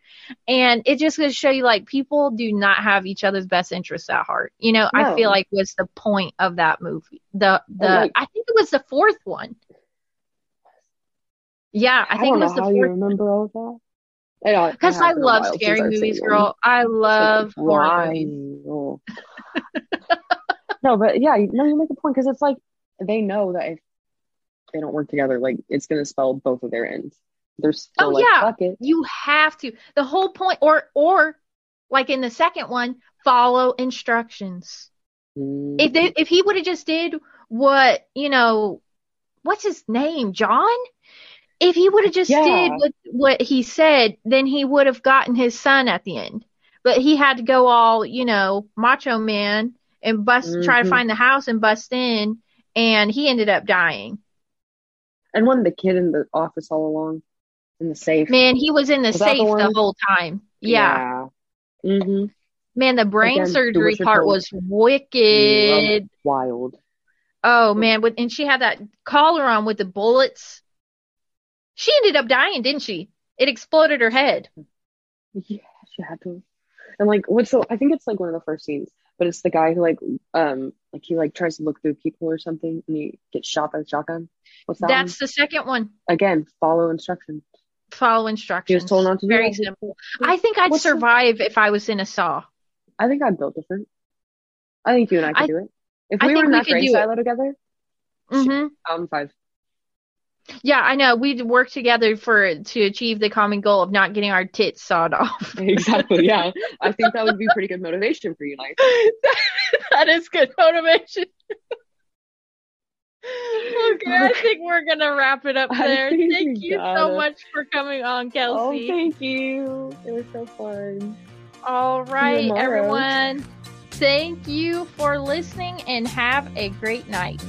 And it just goes to show you like people do not have each other's best interests at heart. You know, I feel like was the point of that movie. The, the, like- I think it was the fourth one. Yeah, I I, think it was the how you fourth remember all of that. I because I been love scary movies, girl. I love like, horror why? movies. Oh. No. but yeah, you- no, you make a point because it's like they know that if they don't work together, like it's gonna spell both of their ends. They're still Oh, like, yeah. fuck it. You have to. The whole point, or or like in the second one, follow instructions. Mm, If they, if he would have just did what you know, what's his name, John? If he would have just Yeah. did what what he said, then he would have gotten his son at the end. But he had to go all you know, macho man and bust, try to Mhm. find the house and bust in, and he ended up dying. and one of the kid in the office all along in the safe. Man, he was in the Was that the safe the, whole time. Yeah. Mm-hmm. Man, the brain Again, surgery part told. was wicked. Wild. Oh man, with, and she had that collar on with the bullets. She ended up dying, didn't she? It exploded her head. Yeah, she had to. And like, what's so? I think it's like one of the first scenes, but it's the guy who like, um, like he like tries to look through people or something, and he gets shot by a shotgun. What's that? That's the second one. one? Again, follow instructions. Follow He instructions. was told not to do Very that. simple. I think I'd What's the- survive if I was in a saw. I think I'm built different. I think you and I could I- do it. If we think were in we that do it. silo together, hmm I'm five. Yeah, I know. We'd work together for to achieve the common goal of not getting our tits sawed off. exactly. Yeah, I think that would be pretty good motivation for you, Nice. that is good motivation. okay, I think we're gonna wrap it up there. Thank you so gotta. much for coming on, Kelsey. Oh, Kelsey. thank you. It was so fun. All right, everyone. Thank you for listening and have a great night.